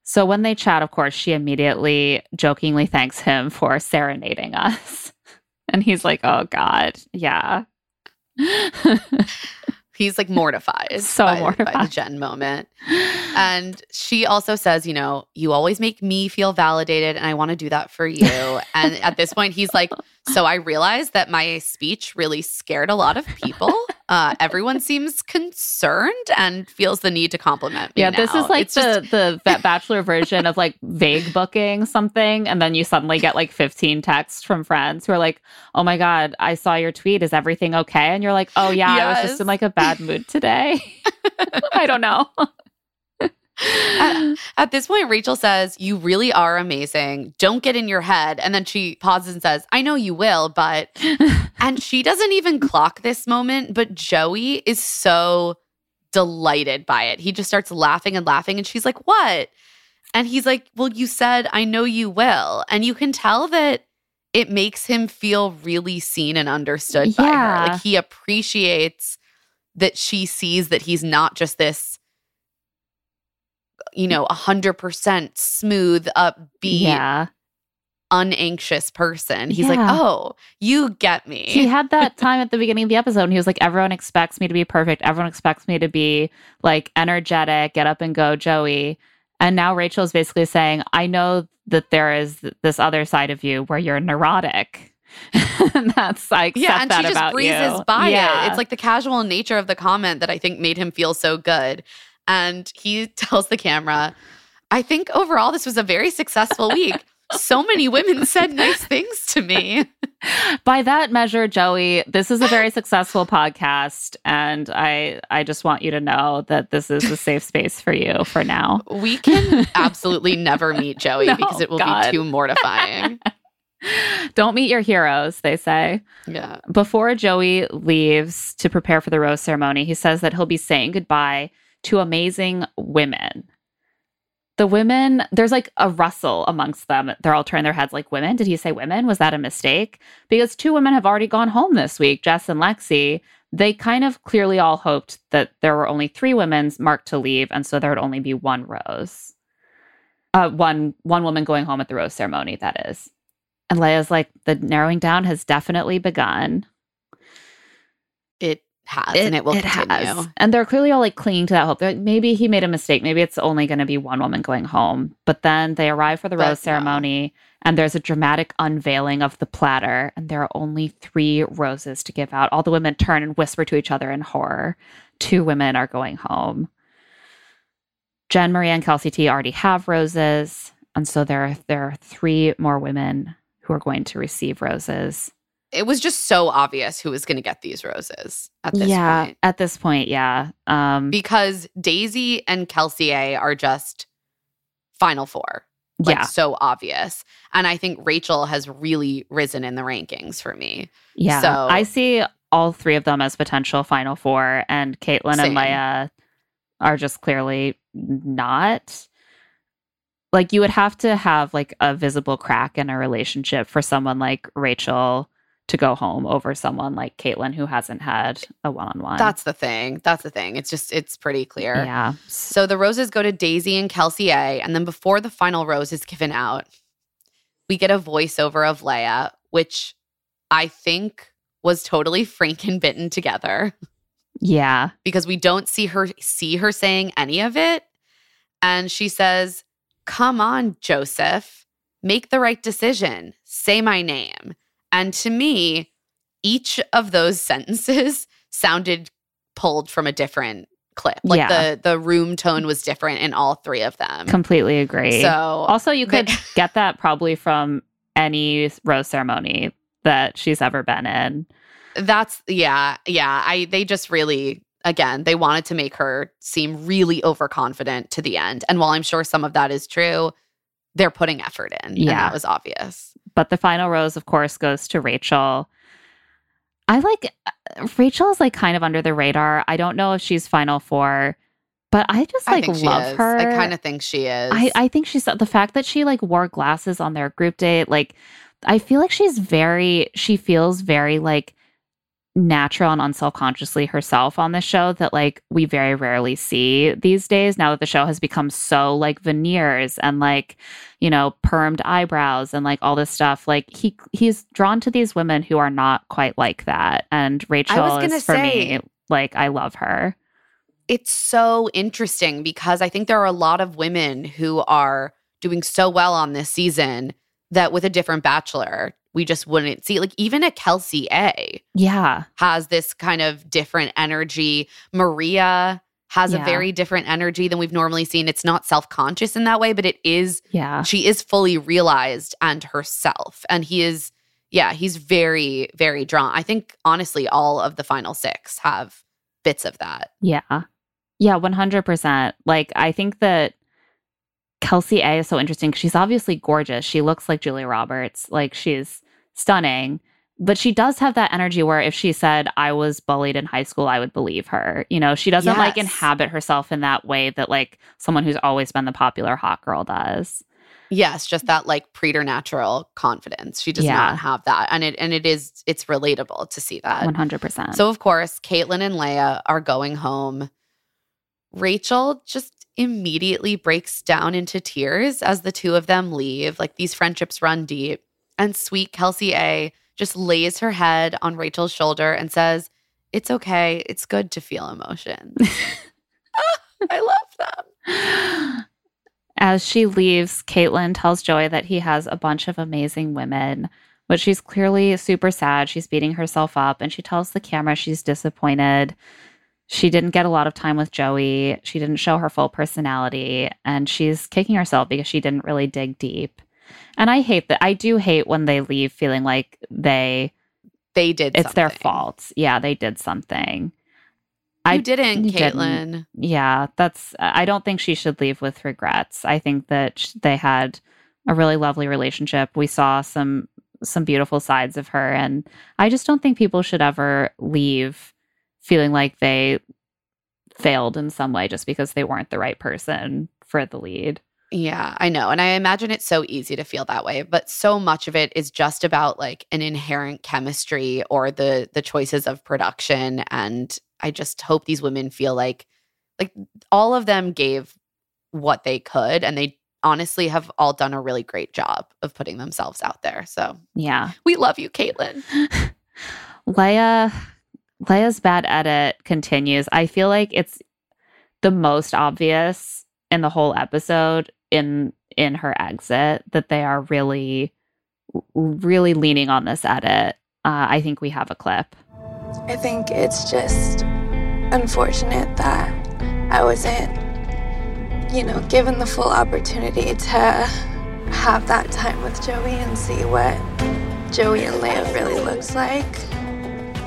So when they chat, of course, she immediately jokingly thanks him for serenading us. [laughs] And he's like, oh, God, yeah. [laughs] He's like mortified. So by, by mortified. the Jen moment. And she also says, you know, you always make me feel validated, and I want to do that for you. and at this point, he's like, so I realized that my speech really scared a lot of people. Uh, everyone seems concerned and feels the need to compliment me. Yeah, this is like It's the just- the bachelor version of like vague booking something, and then you suddenly get like 15 texts from friends who are like, "Oh my god, I saw your tweet. Is everything okay?" And you're like, "Oh yeah, I was just in like a bad mood today. [laughs] I don't know." At, at this point, Rachel says, You really are amazing. Don't get in your head. And then she pauses and says, I know you will, but. [laughs] and she doesn't even clock this moment, but Joey is so delighted by it. He just starts laughing and laughing. And she's like, What? And he's like, Well, you said, I know you will. And you can tell that it makes him feel really seen and understood by her. Like he appreciates that she sees that he's not just this you know, a hundred percent smooth, upbeat, yeah. unanxious person. He's like, oh, you get me. He had that [laughs] time at the beginning of the episode and he was like, Everyone expects me to be perfect. Everyone expects me to be like energetic, get up and go, Joey. And now Rachel's basically saying, I know that there is th- this other side of you where you're neurotic. [laughs] and that's like yeah, and she just breezes you. by yeah. it. It's like the casual nature of the comment that I think made him feel so good. And he tells the camera, I think overall this was a very successful week. so many women said nice things to me. [laughs] By that measure, Joey, this is a very successful podcast, and I I just want you to know that this is a safe space for you for now. We can [laughs] absolutely never meet Joey No, because it will God. be too mortifying. [laughs] Don't meet your heroes, they say. yeah. Before Joey leaves to prepare for the rose ceremony, he says that he'll be saying goodbye to amazing women. The women, there's like a rustle amongst them. They're all turning their heads like, Women? Did he say women? Was that a mistake? Because two women have already gone home this week, Jess and Lexi. They kind of clearly all hoped that there were only three women marked to leave, and so there would only be one rose. Uh, one one woman going home at the rose ceremony, that is. And Lea's like, the narrowing down has definitely begun. It has and it will continue. And they're clearly all like clinging to that hope. They're like, maybe he made a mistake. Maybe it's only going to be one woman going home. But then they arrive for the But rose ceremony, and there's a dramatic unveiling of the platter, and there are only three roses to give out. All the women turn and whisper to each other in horror. Two women are going home. Jen, Maria, and Kelsey T already have roses, and so there are, there are three more women who are going to receive roses. It was just so obvious who was going to get these roses at this yeah, point. at this point, yeah. Um, Because Daisy and Kelsey A are just final four. Like yeah, so obvious. And I think Rachel has really risen in the rankings for me. yeah. so- I see all three of them as potential Final Four, and Caitlin Same. and Lea are just clearly not. Like you would have to have like a visible crack in a relationship for someone like Rachel to go home over someone like Caitlin who hasn't had a one-on-one. That's the thing. That's the thing. It's just, it's pretty clear. yeah. So the roses go to Daisy and Kelsey A. And then before the final rose is given out, we get a voiceover of Lea, which I think was totally franken bitten together Yeah. because we don't see her see her saying any of it. And she says, Come on, Joseph, make the right decision. Say my name. And to me, each of those sentences [laughs] sounded pulled from a different clip. Like Yeah. the the room tone was different in all three of them. Completely agree. So Also, you they- could [laughs] get that probably from any rose ceremony that she's ever been in. That's yeah, yeah. I they just really again, they wanted to make her seem really overconfident to the end. And while I'm sure some of that is true, they're putting effort in. And Yeah. that was obvious. But the final rose, of course, goes to Rachel. I like uh, Rachel is like kind of under the radar. I don't know if she's final four, but I just like she love her. I kind of think she is. I, I think she's the fact that she like wore glasses on their group date. Like, I feel like she's very, she feels very like natural and unselfconsciously herself on the show that like we very rarely see these days now that the show has become so like veneers and like you know permed eyebrows and like all this stuff. Like he he's drawn to these women who are not quite like that. And rachel was gonna is for say- me like i love her. It's so interesting because I think there are a lot of women who are doing so well on this season that with a different bachelor, we just wouldn't see. Like even a Kelsey A yeah has this kind of different energy. Maria has Yeah. a very different energy than we've normally seen. It's not self-conscious in that way, but it is yeah she is fully realized and herself. And he is, yeah, he's very, very drawn. I think honestly, all of the final six have bits of that. Yeah. Yeah, 100%. Like, I think that Kelsey A is so interesting because she's obviously gorgeous. She looks like Julia Roberts. Like, she's stunning. But she does have that energy where if she said, I was bullied in high school, I would believe her. You know, she doesn't like inhabit herself in that way that, like, someone who's always been the popular hot girl does. Yes, just that like preternatural confidence. She does Yeah. not have that. And it and it is it's relatable to see that. 100%. So of course, Caitlin and Leia are going home. Rachel just immediately breaks down into tears as the two of them leave. Like these friendships run deep. And sweet Kelsey A just lays her head on Rachel's shoulder and says, It's okay. It's good to feel emotions. [laughs] I love them. [gasps] As she leaves, Caitlin tells Joey that he has a bunch of amazing women, but she's clearly super sad. She's beating herself up and she tells the camera she's disappointed. She didn't get a lot of time with Joey. She didn't show her full personality and she's kicking herself because she didn't really dig deep. And I hate that. I do hate when they leave feeling like they they did it's their something. fault. Yeah, they did something. You I didn't, you didn't. Caitlin. Yeah, that's. I don't think she should leave with regrets. I think that sh- they had a really lovely relationship. We saw some some beautiful sides of her, and I just don't think people should ever leave feeling like they failed in some way just because they weren't the right person for the lead. Yeah, I know. And I imagine it's so easy to feel that way, but so much of it is just about like an inherent chemistry or the the choices of production and I just hope these women feel like like all of them gave what they could and they honestly have all done a really great job of putting themselves out there. So, Yeah. we love you, Caitlin. [laughs] Lea Lea's bad edit continues. I feel like it's the most obvious in the whole episode in in her exit that they are really really leaning on this edit. Uh, I think we have a clip. I think it's just unfortunate that I wasn't, you know, given the full opportunity to have that time with Joey and see what Joey and Lea really looks like.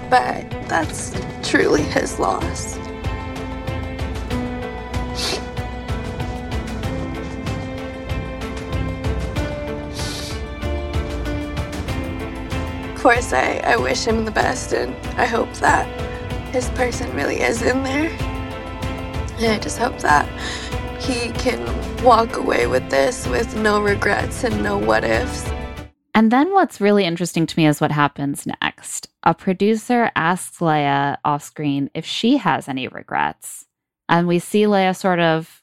But that's truly his loss. Of course, I, I wish him the best and I hope that his person really is in there. And I just hope that he can walk away with this with no regrets and no what ifs. And then what's really interesting to me is what happens next. A producer asks Lea off screen if she has any regrets. And we see Lea sort of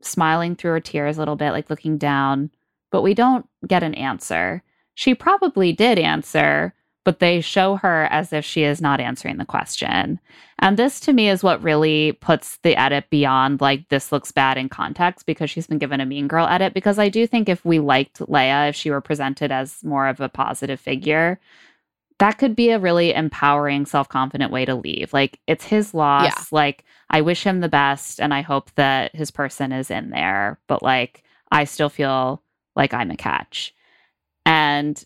smiling through her tears a little bit, like looking down, but we don't get an answer. She probably did answer, but they show her as if she is not answering the question. And this to me is what really puts the edit beyond like this looks bad in context because she's been given a mean girl edit. Because I do think if we liked Lea, if she were presented as more of a positive figure, that could be a really empowering, self confident way to leave. Like it's his loss. Yeah. Like I wish him the best and I hope that his person is in there, but like I still feel like I'm a catch. And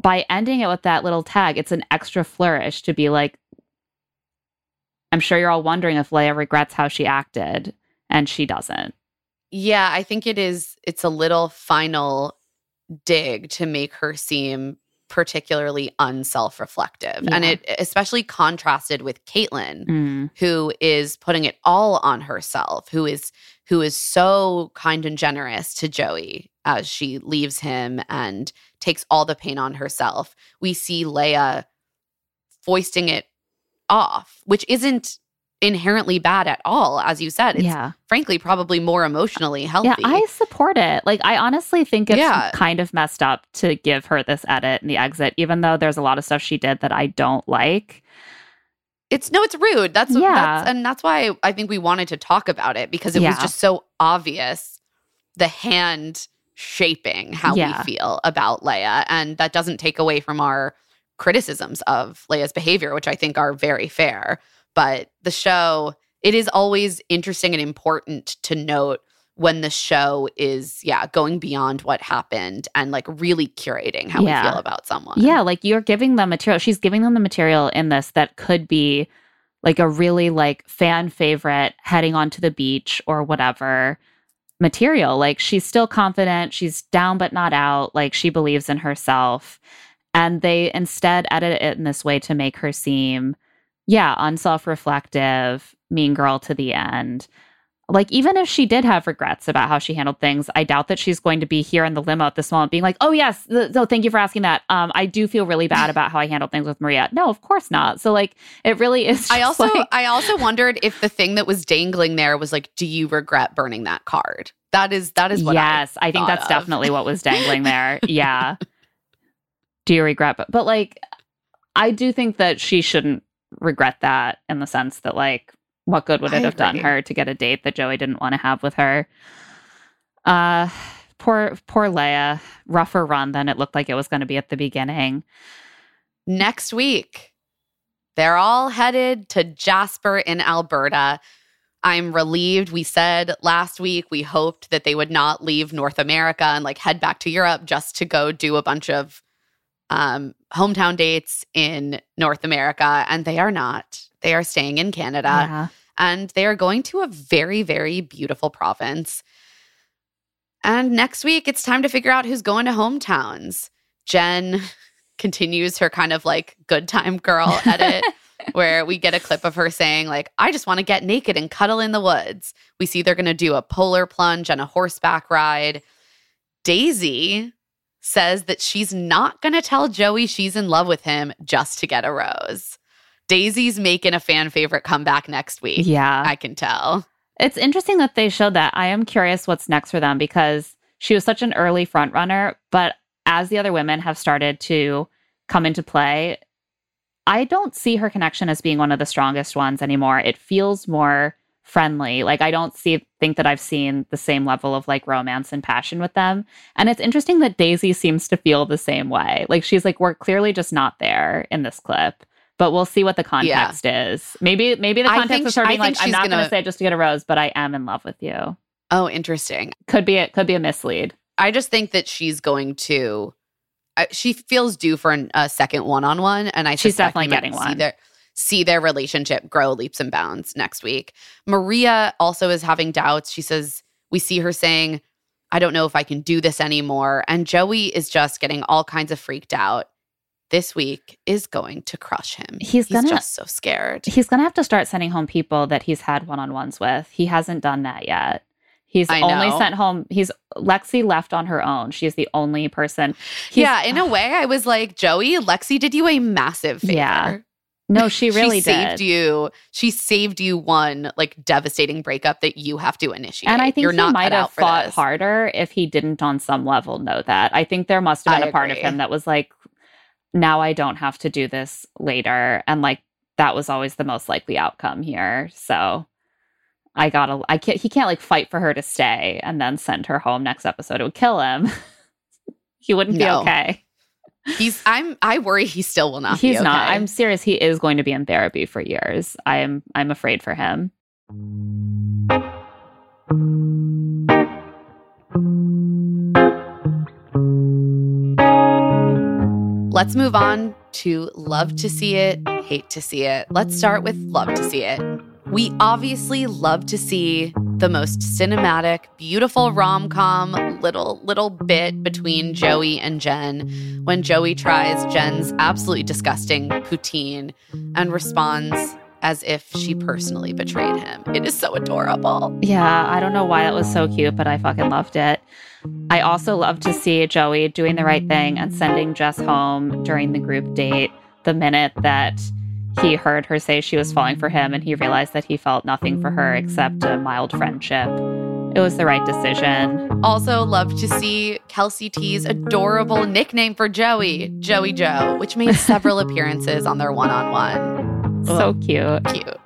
by ending it with that little tag, it's an extra flourish to be like, I'm sure you're all wondering if Lea regrets how she acted, and she doesn't. Yeah, I think it is it's a little final dig to make her seem particularly unself-reflective. And it especially contrasted with Caitlin, Mm. who is putting it all on herself, who is who is so kind and generous to Joey as she leaves him and takes all the pain on herself. We see Lea foisting it off, which isn't inherently bad at all, as you said. It's yeah. frankly probably more emotionally healthy. Yeah, I support it. Like, I honestly think it's Yeah. kind of messed up to give her this edit and the exit, even though there's a lot of stuff she did that I don't like. It's no, it's rude. That's Yeah. that's and that's why I think we wanted to talk about it because it was just so obvious the hand shaping how Yeah. we feel about Lea. And that doesn't take away from our criticisms of Lea's behavior, which I think are very fair. But the show, it is always interesting and important to note when the show is, yeah, going beyond what happened and like really curating how Yeah. we feel about someone. Yeah, like you're giving them material. She's giving them the material in this that could be like a really like fan favorite heading onto the beach or whatever material. Like she's still confident, she's down but not out, like she believes in herself. And they instead edit it in this way to make her seem, yeah, unself-reflective, mean girl to the end. Like even if she did have regrets about how she handled things, I doubt that she's going to be here in the limo at this moment being like, "Oh yes, th- so thank you for asking that. Um, I do feel really bad about how I handled things with Maria." No, of course not. So like, it really is. I also like- I also wondered if the thing that was dangling there was like, do you regret burning that card? That is that is what yes, I, think that's of. definitely what was dangling there. [laughs] yeah. Do you regret? But but like, I do think that she shouldn't regret that in the sense that like, what good would it I have done her to get a date that Joey didn't want to have with her? Uh, poor poor Lea. Rougher run than it looked like it was going to be at the beginning. next week. They're all headed to Jasper in Alberta. I'm relieved. We said last week we hoped that they would not leave North America and like head back to Europe just to go do a bunch of um, hometown dates in North America. And they are not. They are staying in Canada Yeah. and they are going to a very, very beautiful province. And next week, it's time to figure out who's going to hometowns. Jen [laughs] continues her kind of like good time girl [laughs] edit where we get a clip of her saying like i just want to get naked and cuddle in the woods we see they're going to do a polar plunge and a horseback ride daisy says that she's not going to tell joey she's in love with him just to get a rose daisy's making a fan favorite comeback next week Yeah. i can tell It's interesting that they showed that. I am curious what's next for them because she was such an early front runner, but as the other women have started to come into play, I don't see her connection as being one of the strongest ones anymore. It feels more friendly. Like I don't see think that I've seen the same level of like romance and passion with them. And it's interesting that Daisy seems to feel the same way. Like she's like we're clearly just not there in this clip. But we'll see what the context is. Maybe maybe the context is her being like, I'm not going gonna- say it just to get a rose, but I am in love with you. oh interesting Could be it. Could be a mislead. I just think that she's going to. I she feels due for an, a second one-on-one, and I She's definitely getting one. Their, see their relationship grow leaps and bounds next week. Maria also is having doubts. She says we see her saying, "I don't know if I can do this anymore," and Joey is just getting all kinds of freaked out. This week is going to crush him. He's gonna- just so scared. He's going to have to start sending home people that he's had one on ones with. He hasn't done that yet. He's I only know. sent home, he's Lexi left on her own. She's the only person. He's- yeah, in a way, I was like, Joey, Lexi did you a massive favor. Yeah, No, she [laughs] really she saved you. She saved you one like devastating breakup that you have to initiate. And I think You're he not might have fought this. harder if he didn't on some level know that. I think there must have been I a part of him that was like, now I don't have to do this later. And like that was always the most likely outcome here. So I gotta I can't he can't like fight for her to stay and then send her home next episode. It would kill him. [laughs] he wouldn't be No. okay. He's. I'm. I worry he still will not. He's be not. I'm serious. He is going to be in therapy for years. I am I'm afraid for him. Let's move on to love to see it, hate to see it. Let's start with love to see it. We obviously love to see the most cinematic, beautiful rom-com little little bit between Joey and Jen when Joey tries Jen's absolutely disgusting poutine and responds as if she personally betrayed him. It is so adorable. Yeah, I don't know why that was so cute, but I fucking loved it. I also love to see Joey doing the right thing and sending Jess home during the group date the minute that he heard her say she was falling for him and he realized that he felt nothing for her except a mild friendship. It was the right decision. Also, love to see Kelsey T's adorable nickname for Joey, Joey Joe, which made several [laughs] appearances on their one on one. So cute. Cute.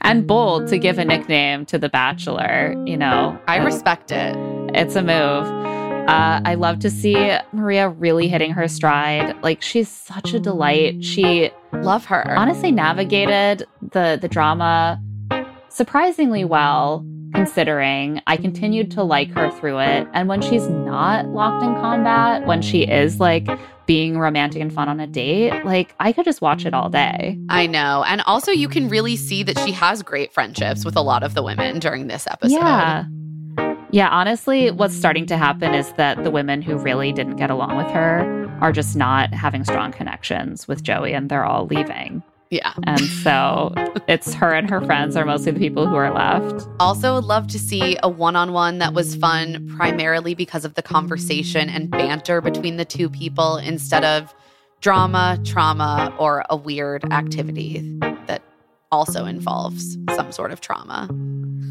And bold to give a nickname to the bachelor, you know. I respect it. It's a move. Uh, I love to see Maria really hitting her stride. Like she's such a delight. She Love her. honestly navigated the the drama surprisingly well considering i continued to like her through it and when she's not locked in combat when she is like being romantic and fun on a date like i could just watch it all day I know. And also, you can really see that she has great friendships with a lot of the women during this episode. yeah yeah honestly what's starting to happen is that the women who really didn't get along with her are just not having strong connections with joey and they're all leaving. Yeah. and so [laughs] it's her and her friends are mostly the people who are left. Also, would love to see a one on one that was fun primarily because of the conversation and banter between the two people instead of drama, trauma, or a weird activity that also involves some sort of trauma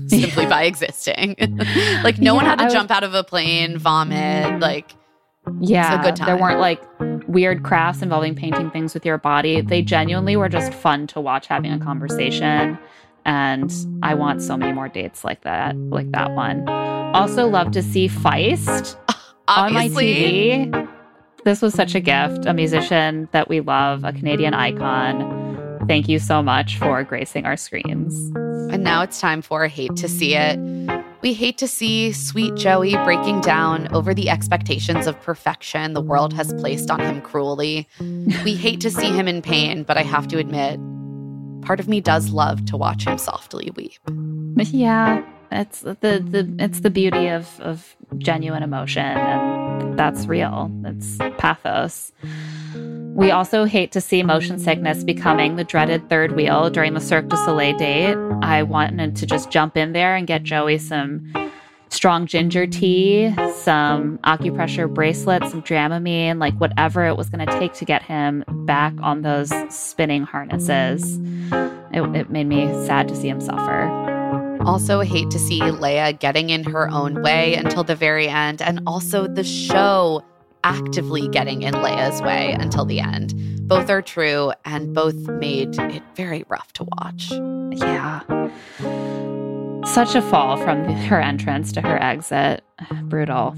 simply by existing. [laughs] like, no one had to I was- jump out of a plane, vomit. Like, Yeah, good time. There weren't like weird crafts involving painting things with your body. They genuinely were just fun to watch having a conversation. And I want so many more dates like that, like that one. Also, love to see Feist [laughs] on my TV. This was such a gift. A musician that we love, a Canadian icon. Thank you so much for gracing our screens. And now it's time for Hate to See It. We hate to see sweet Joey breaking down over the expectations of perfection the world has placed on him cruelly. We [laughs] hate to see him in pain, but I have to admit, part of me does love to watch him softly weep. Yeah, it's the the it's the beauty of of genuine emotion, and that's real. It's pathos. We also hate to see motion sickness becoming the dreaded third wheel during the Cirque du Soleil date. I wanted to just jump in there and get Joey some strong ginger tea, some acupressure bracelets, some Dramamine, like whatever it was going to take to get him back on those spinning harnesses. It, it made me sad to see him suffer. Also, hate to see Lea getting in her own way until the very end, and also the show actively getting in Lea's way until the end. Both are true, and both made it very rough to watch. Yeah. Such a fall from her entrance to her exit. Brutal.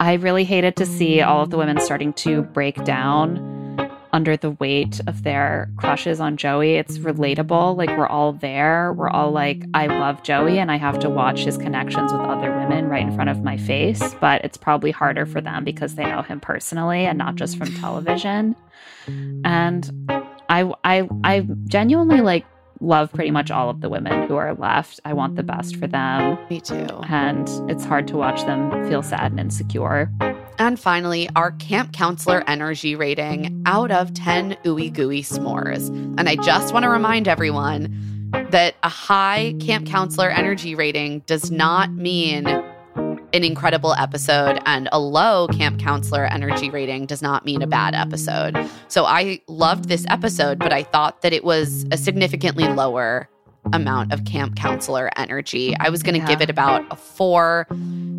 I really hated to see all of the women starting to break down under the weight of their crushes on Joey. It's relatable. Like, we're all there. We're all like, I love Joey and I have to watch his connections with other women right in front of my face. But it's probably harder for them because they know him personally and not just from television. And I, I, I genuinely like love pretty much all of the women who are left. I want the best for them. Me too. And it's hard to watch them feel sad and insecure. And finally, our camp counselor energy rating out of 10 ooey gooey s'mores. And I just want to remind everyone that a high camp counselor energy rating does not mean an incredible episode, and a low camp counselor energy rating does not mean a bad episode. So I loved this episode, but I thought that it was a significantly lower amount of camp counselor energy. I was going to Yeah. give it about a four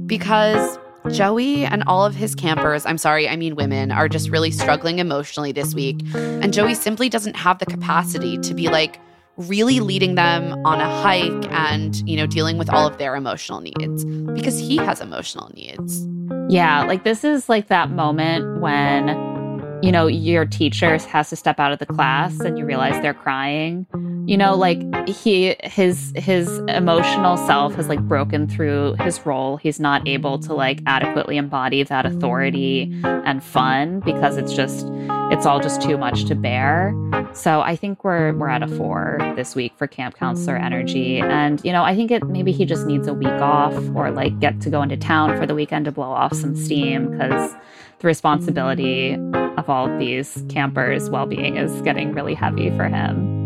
because Joey and all of his campers, I'm sorry, I mean women, are just really struggling emotionally this week. And Joey simply doesn't have the capacity to be like really leading them on a hike and, you know, dealing with all of their emotional needs because he has emotional needs. Yeah, like this is like that moment when, you know, your teacher has to step out of the class and you realize they're crying. You know, like he his his emotional self has like broken through his role. He's not able to like adequately embody that authority and fun because it's just it's all just too much to bear. So I think we're we're at a four this week for camp counselor energy. And you know, I think it maybe he just needs a week off or like get to go into town for the weekend to blow off some steam because the responsibility of all of these campers' well-being is getting really heavy for him.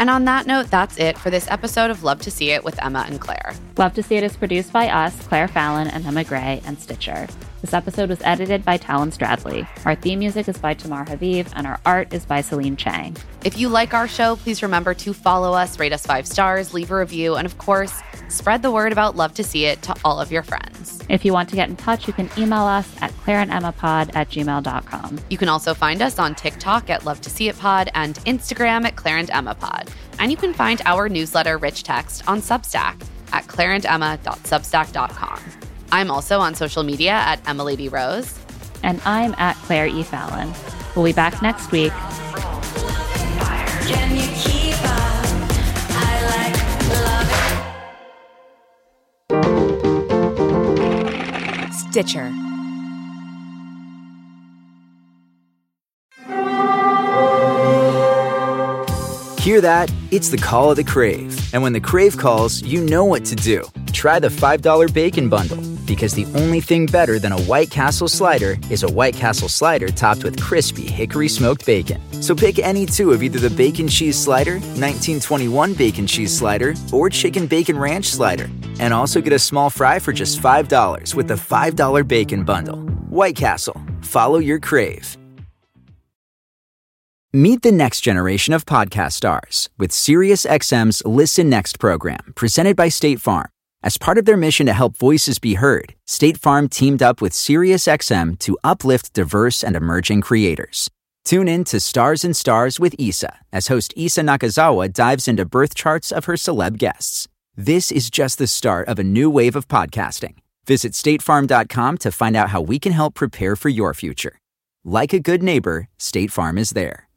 And on that note, that's it for this episode of Love to See It with Emma and Claire. Love to See It is produced by us, Claire Fallon and Emma Gray, and Stitcher. This episode was edited by Talon Stradley. Our theme music is by Tamar Haviv, and our art is by Celine Chang. If you like our show, please remember to follow us, rate us five stars, leave a review, and of course, spread the word about Love to See It to all of your friends. If you want to get in touch, you can email us at claireandemmapod at gmail.com. You can also find us on TikTok at Love to See It Pod and Instagram at Claire and Emma Pod. And you can find our newsletter, Rich Text, on Substack at claireandemma.substack.com. I'm also on social media at Emma Lady Rose. And I'm at Claire E. Fallon. We'll be back next week. Stitcher. Hear that? It's the call of the Crave. And when the Crave calls, you know what to do. Try the $5 bacon bundle. Because the only thing better than a White Castle slider is a White Castle slider topped with crispy hickory smoked bacon. So pick any two of either the bacon cheese slider, 1921 bacon cheese slider, or chicken bacon ranch slider. And also get a small fry for just $5 with the $5 bacon bundle. White Castle. Follow your crave. Meet the next generation of podcast stars with SiriusXM's Listen Next program, presented by State Farm. As part of their mission to help voices be heard, State Farm teamed up with SiriusXM to uplift diverse and emerging creators. Tune in to Stars and Stars with Issa as host Issa Nakazawa dives into birth charts of her celeb guests. This is just the start of a new wave of podcasting. Visit statefarm.com to find out how we can help prepare for your future. Like a good neighbor, State Farm is there.